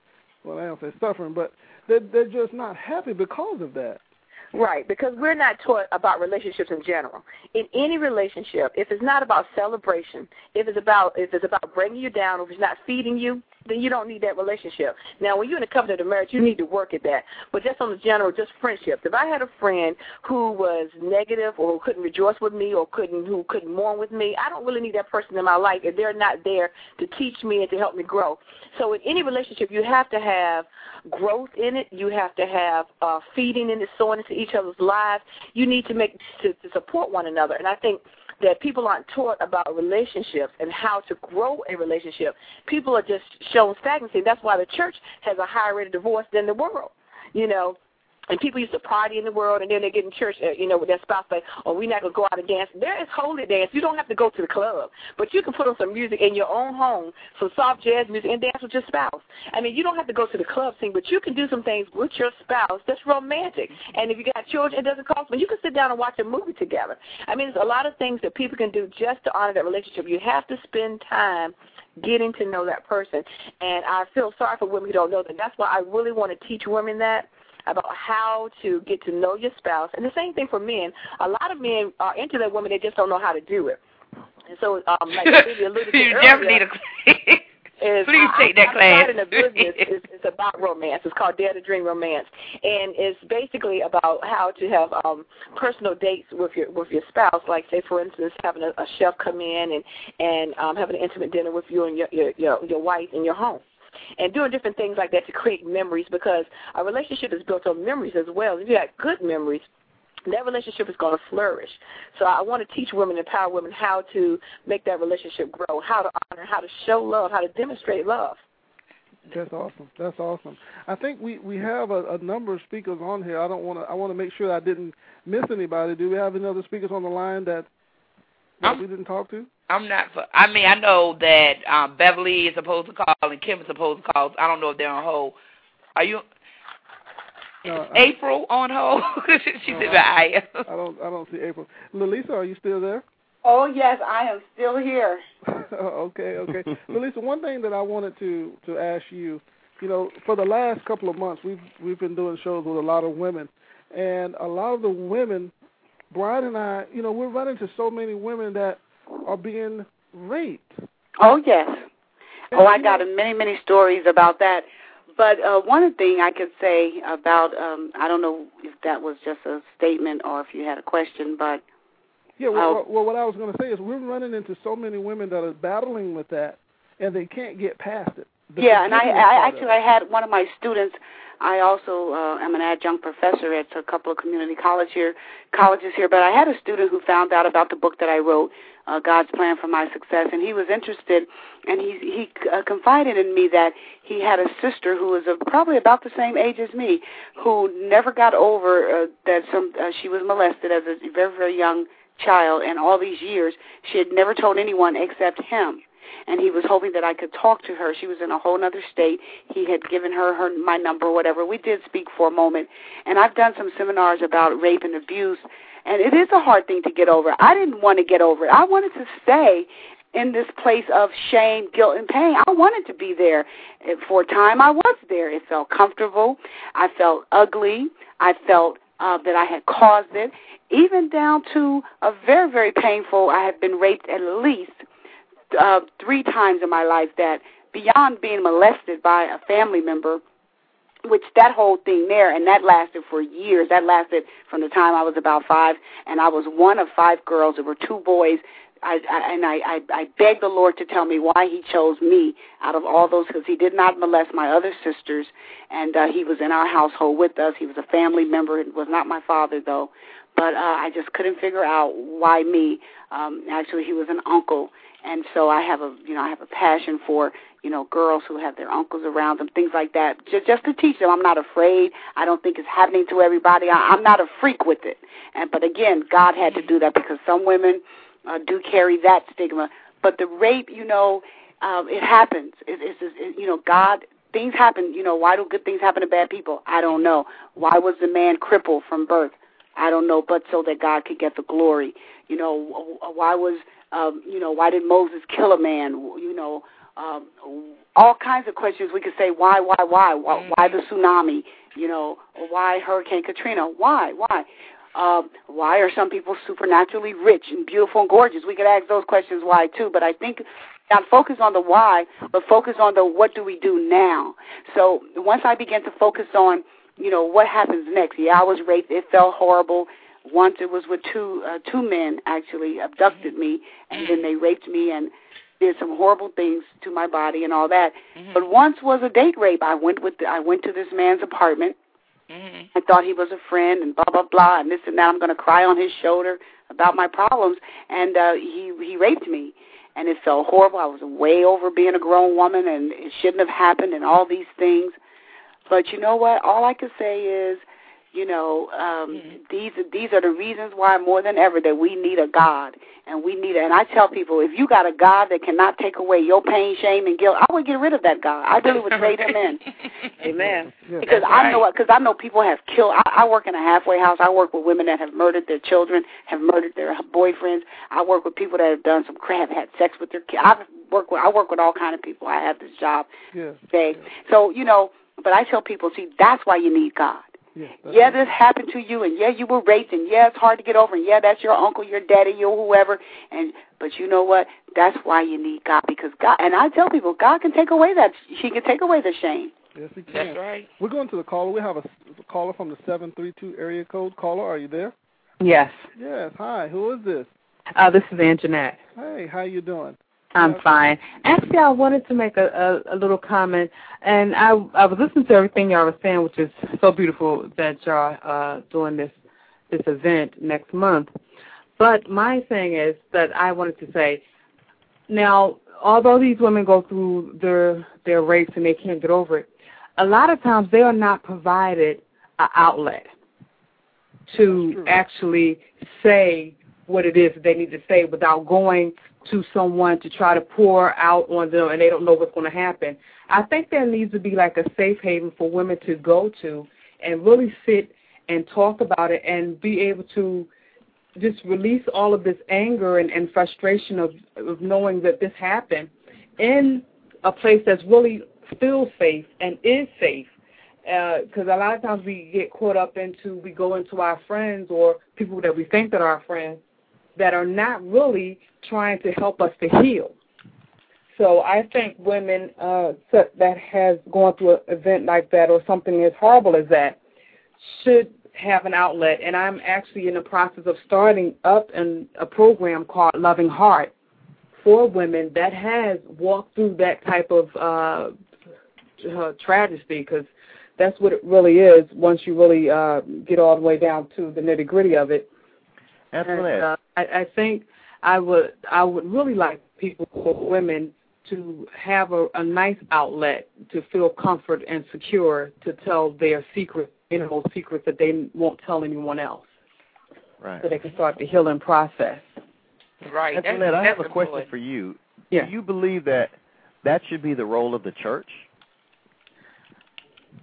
Well, I don't say suffering, but they're they're just not happy because of that. Right, because we're not taught about relationships in general. In any relationship, if it's not about celebration, if it's about if it's about bringing you down, if it's not feeding you, then you don't need that relationship. Now, when you're in a covenant of marriage, you need to work at that. But just on the general, just friendships. If I had a friend who was negative or who couldn't rejoice with me or couldn't who couldn't mourn with me, I don't really need that person in my life if they're not there to teach me and to help me grow. So in any relationship, you have to have growth in it. You have to have uh, feeding in it, sowing into each other's lives. You need to make to, to support one another. And I think that people aren't taught about relationships and how to grow a relationship. People are just shown stagnancy. That's why the church has a higher rate of divorce than the world. You know, and people used to party in the world, and then they get in church, uh, you know, with their spouse say, "Oh, we're not gonna go out and dance." There is holy dance. You don't have to go to the club, but you can put on some music in your own home, some soft jazz music, and dance with your spouse. I mean, you don't have to go to the club scene, but you can do some things with your spouse that's romantic. And if you got children, it doesn't cost money. You can sit down and watch a movie together. I mean, there's a lot of things that people can do just to honor that relationship. You have to spend time getting to know that person. And I feel sorry for women who don't know that. That's why I really want to teach women that about how to get to know your spouse. And the same thing for men. A lot of men are into that women, they just don't know how to do it. And so, um, like Olivia alluded to you earlier, definitely need a is Please I, take that I, class. In a business. It's, it's about romance. It's called Dare to Dream Romance, and it's basically about how to have um, personal dates with your with your spouse. Like, say, for instance, having a, a chef come in and and um, having an intimate dinner with you and your your your, your wife in your home and doing different things like that to create memories because a relationship is built on memories as well. If you have good memories, that relationship is going to flourish. So I want to teach women, empower women how to make that relationship grow, how to honor, how to show love, how to demonstrate love. That's awesome. That's awesome. I think we we have a, a number of speakers on here. I don't want to. I want to make sure I didn't miss anybody. Do we have any other speakers on the line that that we didn't talk to? I'm not. For, I mean, I know that um, Beverly is supposed to call and Kim is supposed to call. I don't know if they're on hold. Are you? No, April on hold? she No, said, I- "I am." I don't. I don't see April. Lalisa, are you still there? Oh yes, I am still here. okay, okay. Lalisa, one thing that I wanted to to ask you, you know, for the last couple of months, we've we've been doing shows with a lot of women, and a lot of the women, Brian and I, you know, we're running into so many women that are being raped. Oh yes. Oh, I got many many stories about that. But uh, one thing I could say about um, I don't know if that was just a statement or if you had a question, but Yeah, well, Oh. well, well what I was going to say is we're running into so many women that are battling with that, and they can't get past it. The yeah, and I, I actually I had one of my students. I also uh, am an adjunct professor at a couple of community college here, colleges here. But I had a student who found out about the book that I wrote, uh, God's Plan for My Success, and he was interested, and he he uh, confided in me that he had a sister who was uh, probably about the same age as me, who never got over uh, that some uh, she was molested as a very very young child, and all these years she had never told anyone except him and he was hoping that I could talk to her. She was in a whole other state. He had given her her my number, whatever. We did speak for a moment, and I've done some seminars about rape and abuse, and it is a hard thing to get over. I didn't want to get over it. I wanted to stay in this place of shame, guilt, and pain. I wanted to be there. For a time, I was there. It felt comfortable. I felt ugly. I felt uh, that I had caused it, even down to a very, very painful. I have been raped at least uh, three times in my life that beyond being molested by a family member, which that whole thing there, and that lasted for years. That lasted from the time I was about five, and I was one of five girls. There were two boys. I, I and I, I, I begged the Lord to tell me why He chose me out of all those, because He did not molest my other sisters, and uh, He was in our household with us. He was a family member. It was not my father though, but uh, I just couldn't figure out why me. Um, actually, he was an uncle, and so I have a you know I have a passion for you know girls who have their uncles around them, things like that, just just to teach them. I'm not afraid. I don't think it's happening to everybody. I, I'm not a freak with it. And but again, God had to do that because some women uh, do carry that stigma. But the rape, you know, um, it happens. It, it's it, you know God. Things happen. You know, why do good things happen to bad people? I don't know. Why was the man crippled from birth? I don't know, but so that God could get the glory. You know, why was um, you know, why did Moses kill a man? You know, um, all kinds of questions we could say. Why, why, why? Why, why the tsunami? You know, why Hurricane Katrina? Why, why? Um, why are some people supernaturally rich and beautiful and gorgeous? We could ask those questions why too, but I think not focus on the why, but focus on the what do we do now. So once I began to focus on, you know, what happens next. Yeah, I was raped. It felt horrible. Once it was with two uh, two men actually abducted me, and then they raped me and did some horrible things to my body and all that. Mm-hmm. But once was a date rape. I went with the, I went to this man's apartment. Mhm. I thought he was a friend and blah blah blah and this and that. I'm going to cry on his shoulder about my problems, and uh, he he raped me, and it felt horrible. I was way over being a grown woman, and it shouldn't have happened, and all these things. But you know what? All I could say is, you know, um, Mhm. these these are the reasons why more than ever that we need a God, and we need. A, and I tell people, if you got a God that cannot take away your pain, shame, and guilt, I would get rid of that God. I really would trade him in Amen. Yeah. because That's I know right. because I know people have killed. I, I work in a halfway house. I work with women that have murdered their children, have murdered their boyfriends. I work with people that have done some crap, had sex with their kids. I work with I work with all kind of people. I have this job Yes. today, so you know. But I tell people, see, that's why you need God. Yes. Yeah, this happened to you, and yeah, you were raped, and yeah, it's hard to get over, and yeah, that's your uncle, your daddy, your whoever, and but you know what? That's why you need God because God. And I tell people, God can take away that. He can take away the shame. Yes, he can. That's right. We're going to the caller. We have a, a caller from the seven three two area code. Caller, are you there? Yes. Yes. Hi. Who is this? Uh, this is Anjanette. Hey, how you doing? I'm fine. Actually, I wanted to make a, a, a little comment, and I I was listening to everything y'all were saying, which is so beautiful that y'all uh doing this this event next month. But my thing is that I wanted to say, now although these women go through their their rapes and they can't get over it, a lot of times they are not provided an outlet to actually say what it is that they need to say without going to someone to try to pour out on them and they don't know what's going to happen. I think there needs to be like a safe haven for women to go to and really sit and talk about it and be able to just release all of this anger and, and frustration of, of knowing that this happened in a place that's really feels safe and is safe. Uh, because a lot of times we get caught up into, we go into our friends or people that we think that are our friends that are not really trying to help us to heal. So I think women uh, that has gone through an event like that or something as horrible as that should have an outlet. And I'm actually in the process of starting up an, a program called Loving Heart for women that has walked through that type of uh, uh, tragedy because that's what it really is once you really uh, get all the way down to the nitty gritty of it. Antoinette. And, uh, I, I think I would I would really like people, women, to have a, a nice outlet to feel comfort and secure to tell their secret, innermost secrets that they won't tell anyone else, right. so they can start the healing process. Right. That's, Antoinette, I have a question important. for you. Yeah. Do you believe that that should be the role of the church?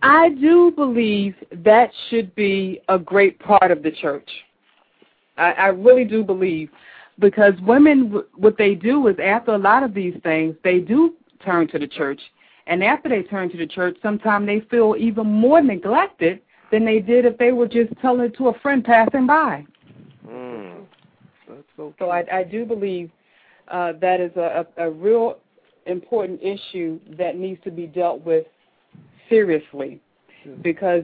I do believe that should be a great part of the church. I, I really do believe because women, what they do is after a lot of these things, they do turn to the church, and after they turn to the church, sometimes they feel even more neglected than they did if they were just telling it to a friend passing by. Mm. That's so. So I, I do believe uh, that is a, a, a real important issue that needs to be dealt with seriously because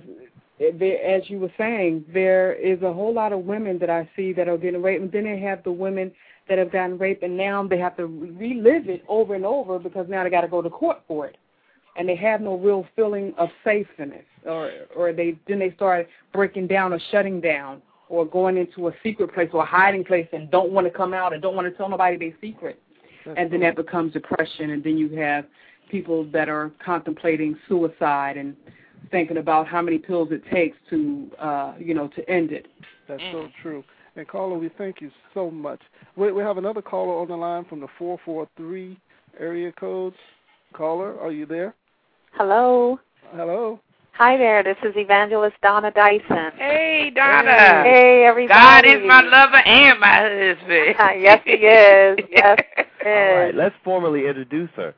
as you were saying, there is a whole lot of women that I see that are getting raped, and then they have the women that have gotten raped, and now they have to relive it over and over because now they got to go to court for it, and they have no real feeling of safeness, or or they then they start breaking down or shutting down, or going into a secret place or a hiding place and don't want to come out and don't want to tell nobody their secret, That's and then that becomes depression, and then you have people that are contemplating suicide and thinking about how many pills it takes to uh you know to end it That's so true. And caller, we thank you so much. We we have another caller on the line from the four four three area code. Caller, are you there? Hello. Hello. Hi there. This is Evangelist Donna Dyson. Hey, Donna. Hey, everybody. God is my lover and my husband. yes, he is. Yes, he All right, let's formally introduce her.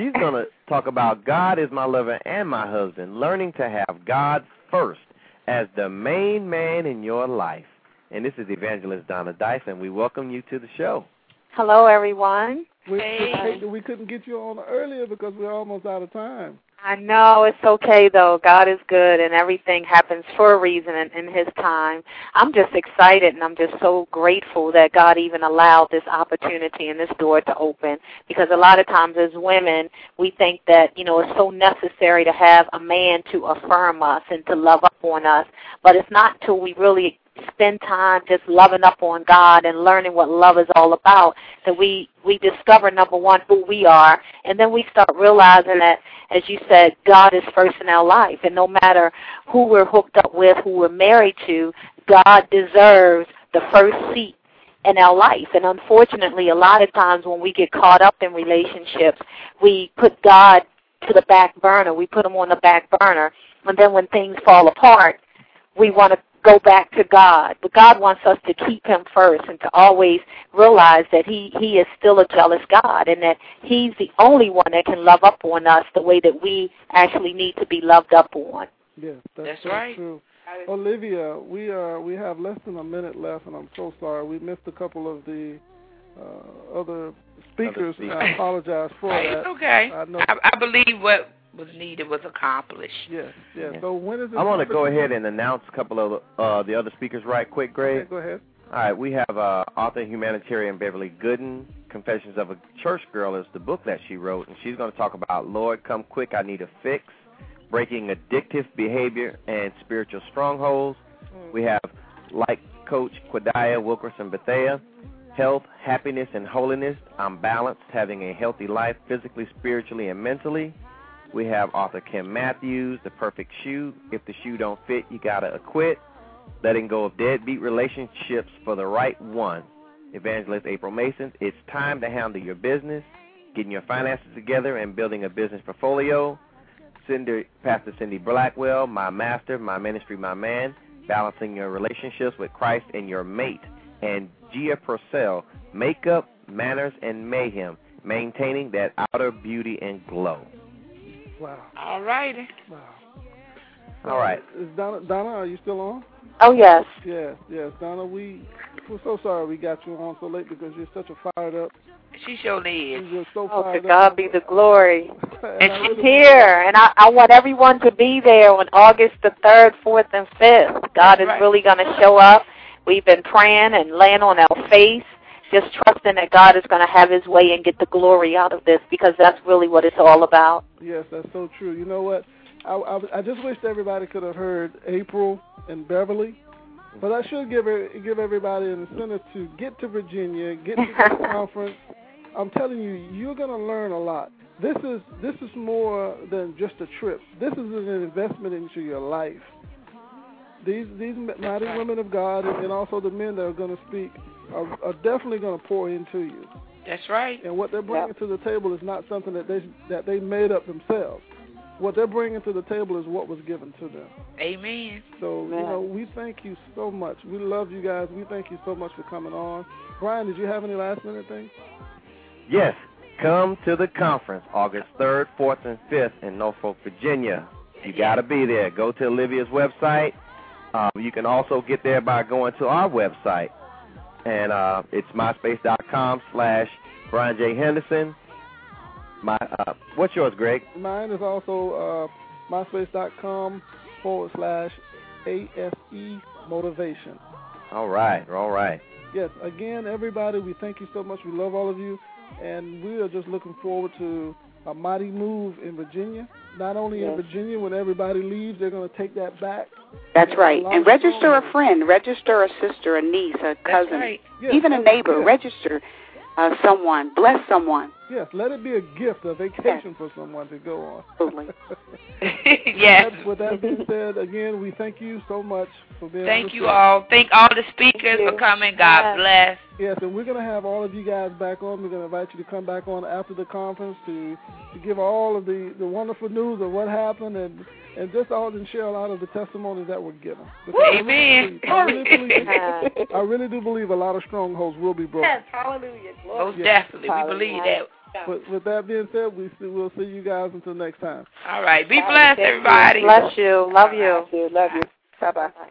She's going to talk about God is my lover and my husband, learning to have God first as the main man in your life. And this is Evangelist Donna Dyson. We welcome you to the show. Hello, everyone. We Hey. we couldn't get you on earlier because we're almost out of time. I know it's okay though. God is good, and everything happens for a reason and in His time. I'm just excited, and I'm just so grateful that God even allowed this opportunity and this door to open. Because a lot of times, as women, we think that you know it's so necessary to have a man to affirm us and to love up on us, but it's not till we really spend time just loving up on God and learning what love is all about that we we discover number one who we are and then we start realizing that as you said God is first in our life. And no matter who we're hooked up with who we're married to God deserves the first seat in our life. And unfortunately a lot of times when we get caught up in relationships we put God to the back burner. We put him on the back burner. And then when things fall apart we want to go back to God. But God wants us to keep him first and to always realize that he, he is still a jealous God and that he's the only one that can love up on us the way that we actually need to be loved up on. Yes, that's, That's so right. true. Olivia, we are we have less than a minute left, and I'm so sorry we missed a couple of the uh, other speakers. speakers. I apologize for Hey, that. it's okay. I. I, I believe what was needed was accomplished. Yes, yes. So when is it? I want to go ahead and announce a couple of uh, the other speakers right quick, Greg. Okay, go ahead. All right, we have uh, author humanitarian Beverly Gooden. Confessions of a Church Girl is the book that she wrote, and she's going to talk about Lord, come quick, I need a fix, breaking addictive behavior and spiritual strongholds. Mm. We have life coach Quadiah Wilkerson Bethea, health, happiness, and holiness. I'm balanced, having a healthy life physically, spiritually, and mentally. We have author Kim Matthews, The Perfect Shoe. If the shoe don't fit, you gotta acquit. Letting go of deadbeat relationships for the right one. Evangelist April Mason. It's time to handle your business, getting your finances together, and building a business portfolio. Cindy, Pastor Cindy Blackwell, my master, my ministry, my man, balancing your relationships with Christ and your mate. And Gia Purcell, makeup, manners, and mayhem, maintaining that outer beauty and glow. Wow. All righty. Wow. All right. Is Donna, Donna, are you still on? Oh yes. Yes, yes. Donna, we we're so sorry we got you on so late because you're such a fired up. She surely is. You're so Oh, to God up. be the glory. and I She's here, and I, I want everyone to be there on August the 3rd, 4th, and 5th. God is Right. really going to show up. We've been praying and laying on our face, just trusting that God is going to have his way and get the glory out of this because that's really what it's all about. Yes, that's so true. You know what? I, I, I just wish everybody could have heard April and Beverly, but I should give give everybody an incentive to get to Virginia, get to the conference. I'm telling you, you're going to learn a lot. This is this is more than just a trip. This is an investment into your life. These these mighty women of God and, and also the men that are going to speak are, are definitely going to pour into you. That's right. And what they're bringing to the table is not something that they that they made up themselves. What they're bringing to the table is what was given to them. Amen. So you know, we thank you so much. We love you guys. We thank you so much for coming on. Brian, did you have any last minute things? Yes, come to the conference August 3rd, 4th, and 5th in Norfolk, Virginia. You got to be there. Go to Olivia's website. Um, you can also get there by going to our website, and uh, it's myspace.com slash Brian J. Henderson. My, uh, what's yours, Greg? Mine is also uh, myspace.com forward slash AFE motivation. All right, all right. Yes, again, everybody, we thank you so much. We love all of you, and we are just looking forward to a mighty move in Virginia. Not only in Virginia, when everybody leaves, they're going to take that back. That's right. And of register a friend, register a sister, a niece, a cousin, right. Yes, even a neighbor. yes. Register uh, someone. Bless someone. Yes, let it be a gift, a vacation for someone to go on. Absolutely. yes. With that being said, again, we thank you so much for being. on Thank you all. Thank all the speakers you. for coming. God Yes. bless. Yes, and we're going to have all of you guys back on. We're going to invite you to come back on after the conference to to give all of the the wonderful news of what happened and and just all and share a lot of the testimonies that were given. Because I really Amen. believe- I really, believe, I really do believe a lot of strongholds will be broken. Yes, hallelujah. Glory. Most definitely. We believe that. But with that being said, we see, we'll see you guys until next time. All right. Be blessed, everybody. bless you. Love you. Love you. Love you. Bye bye.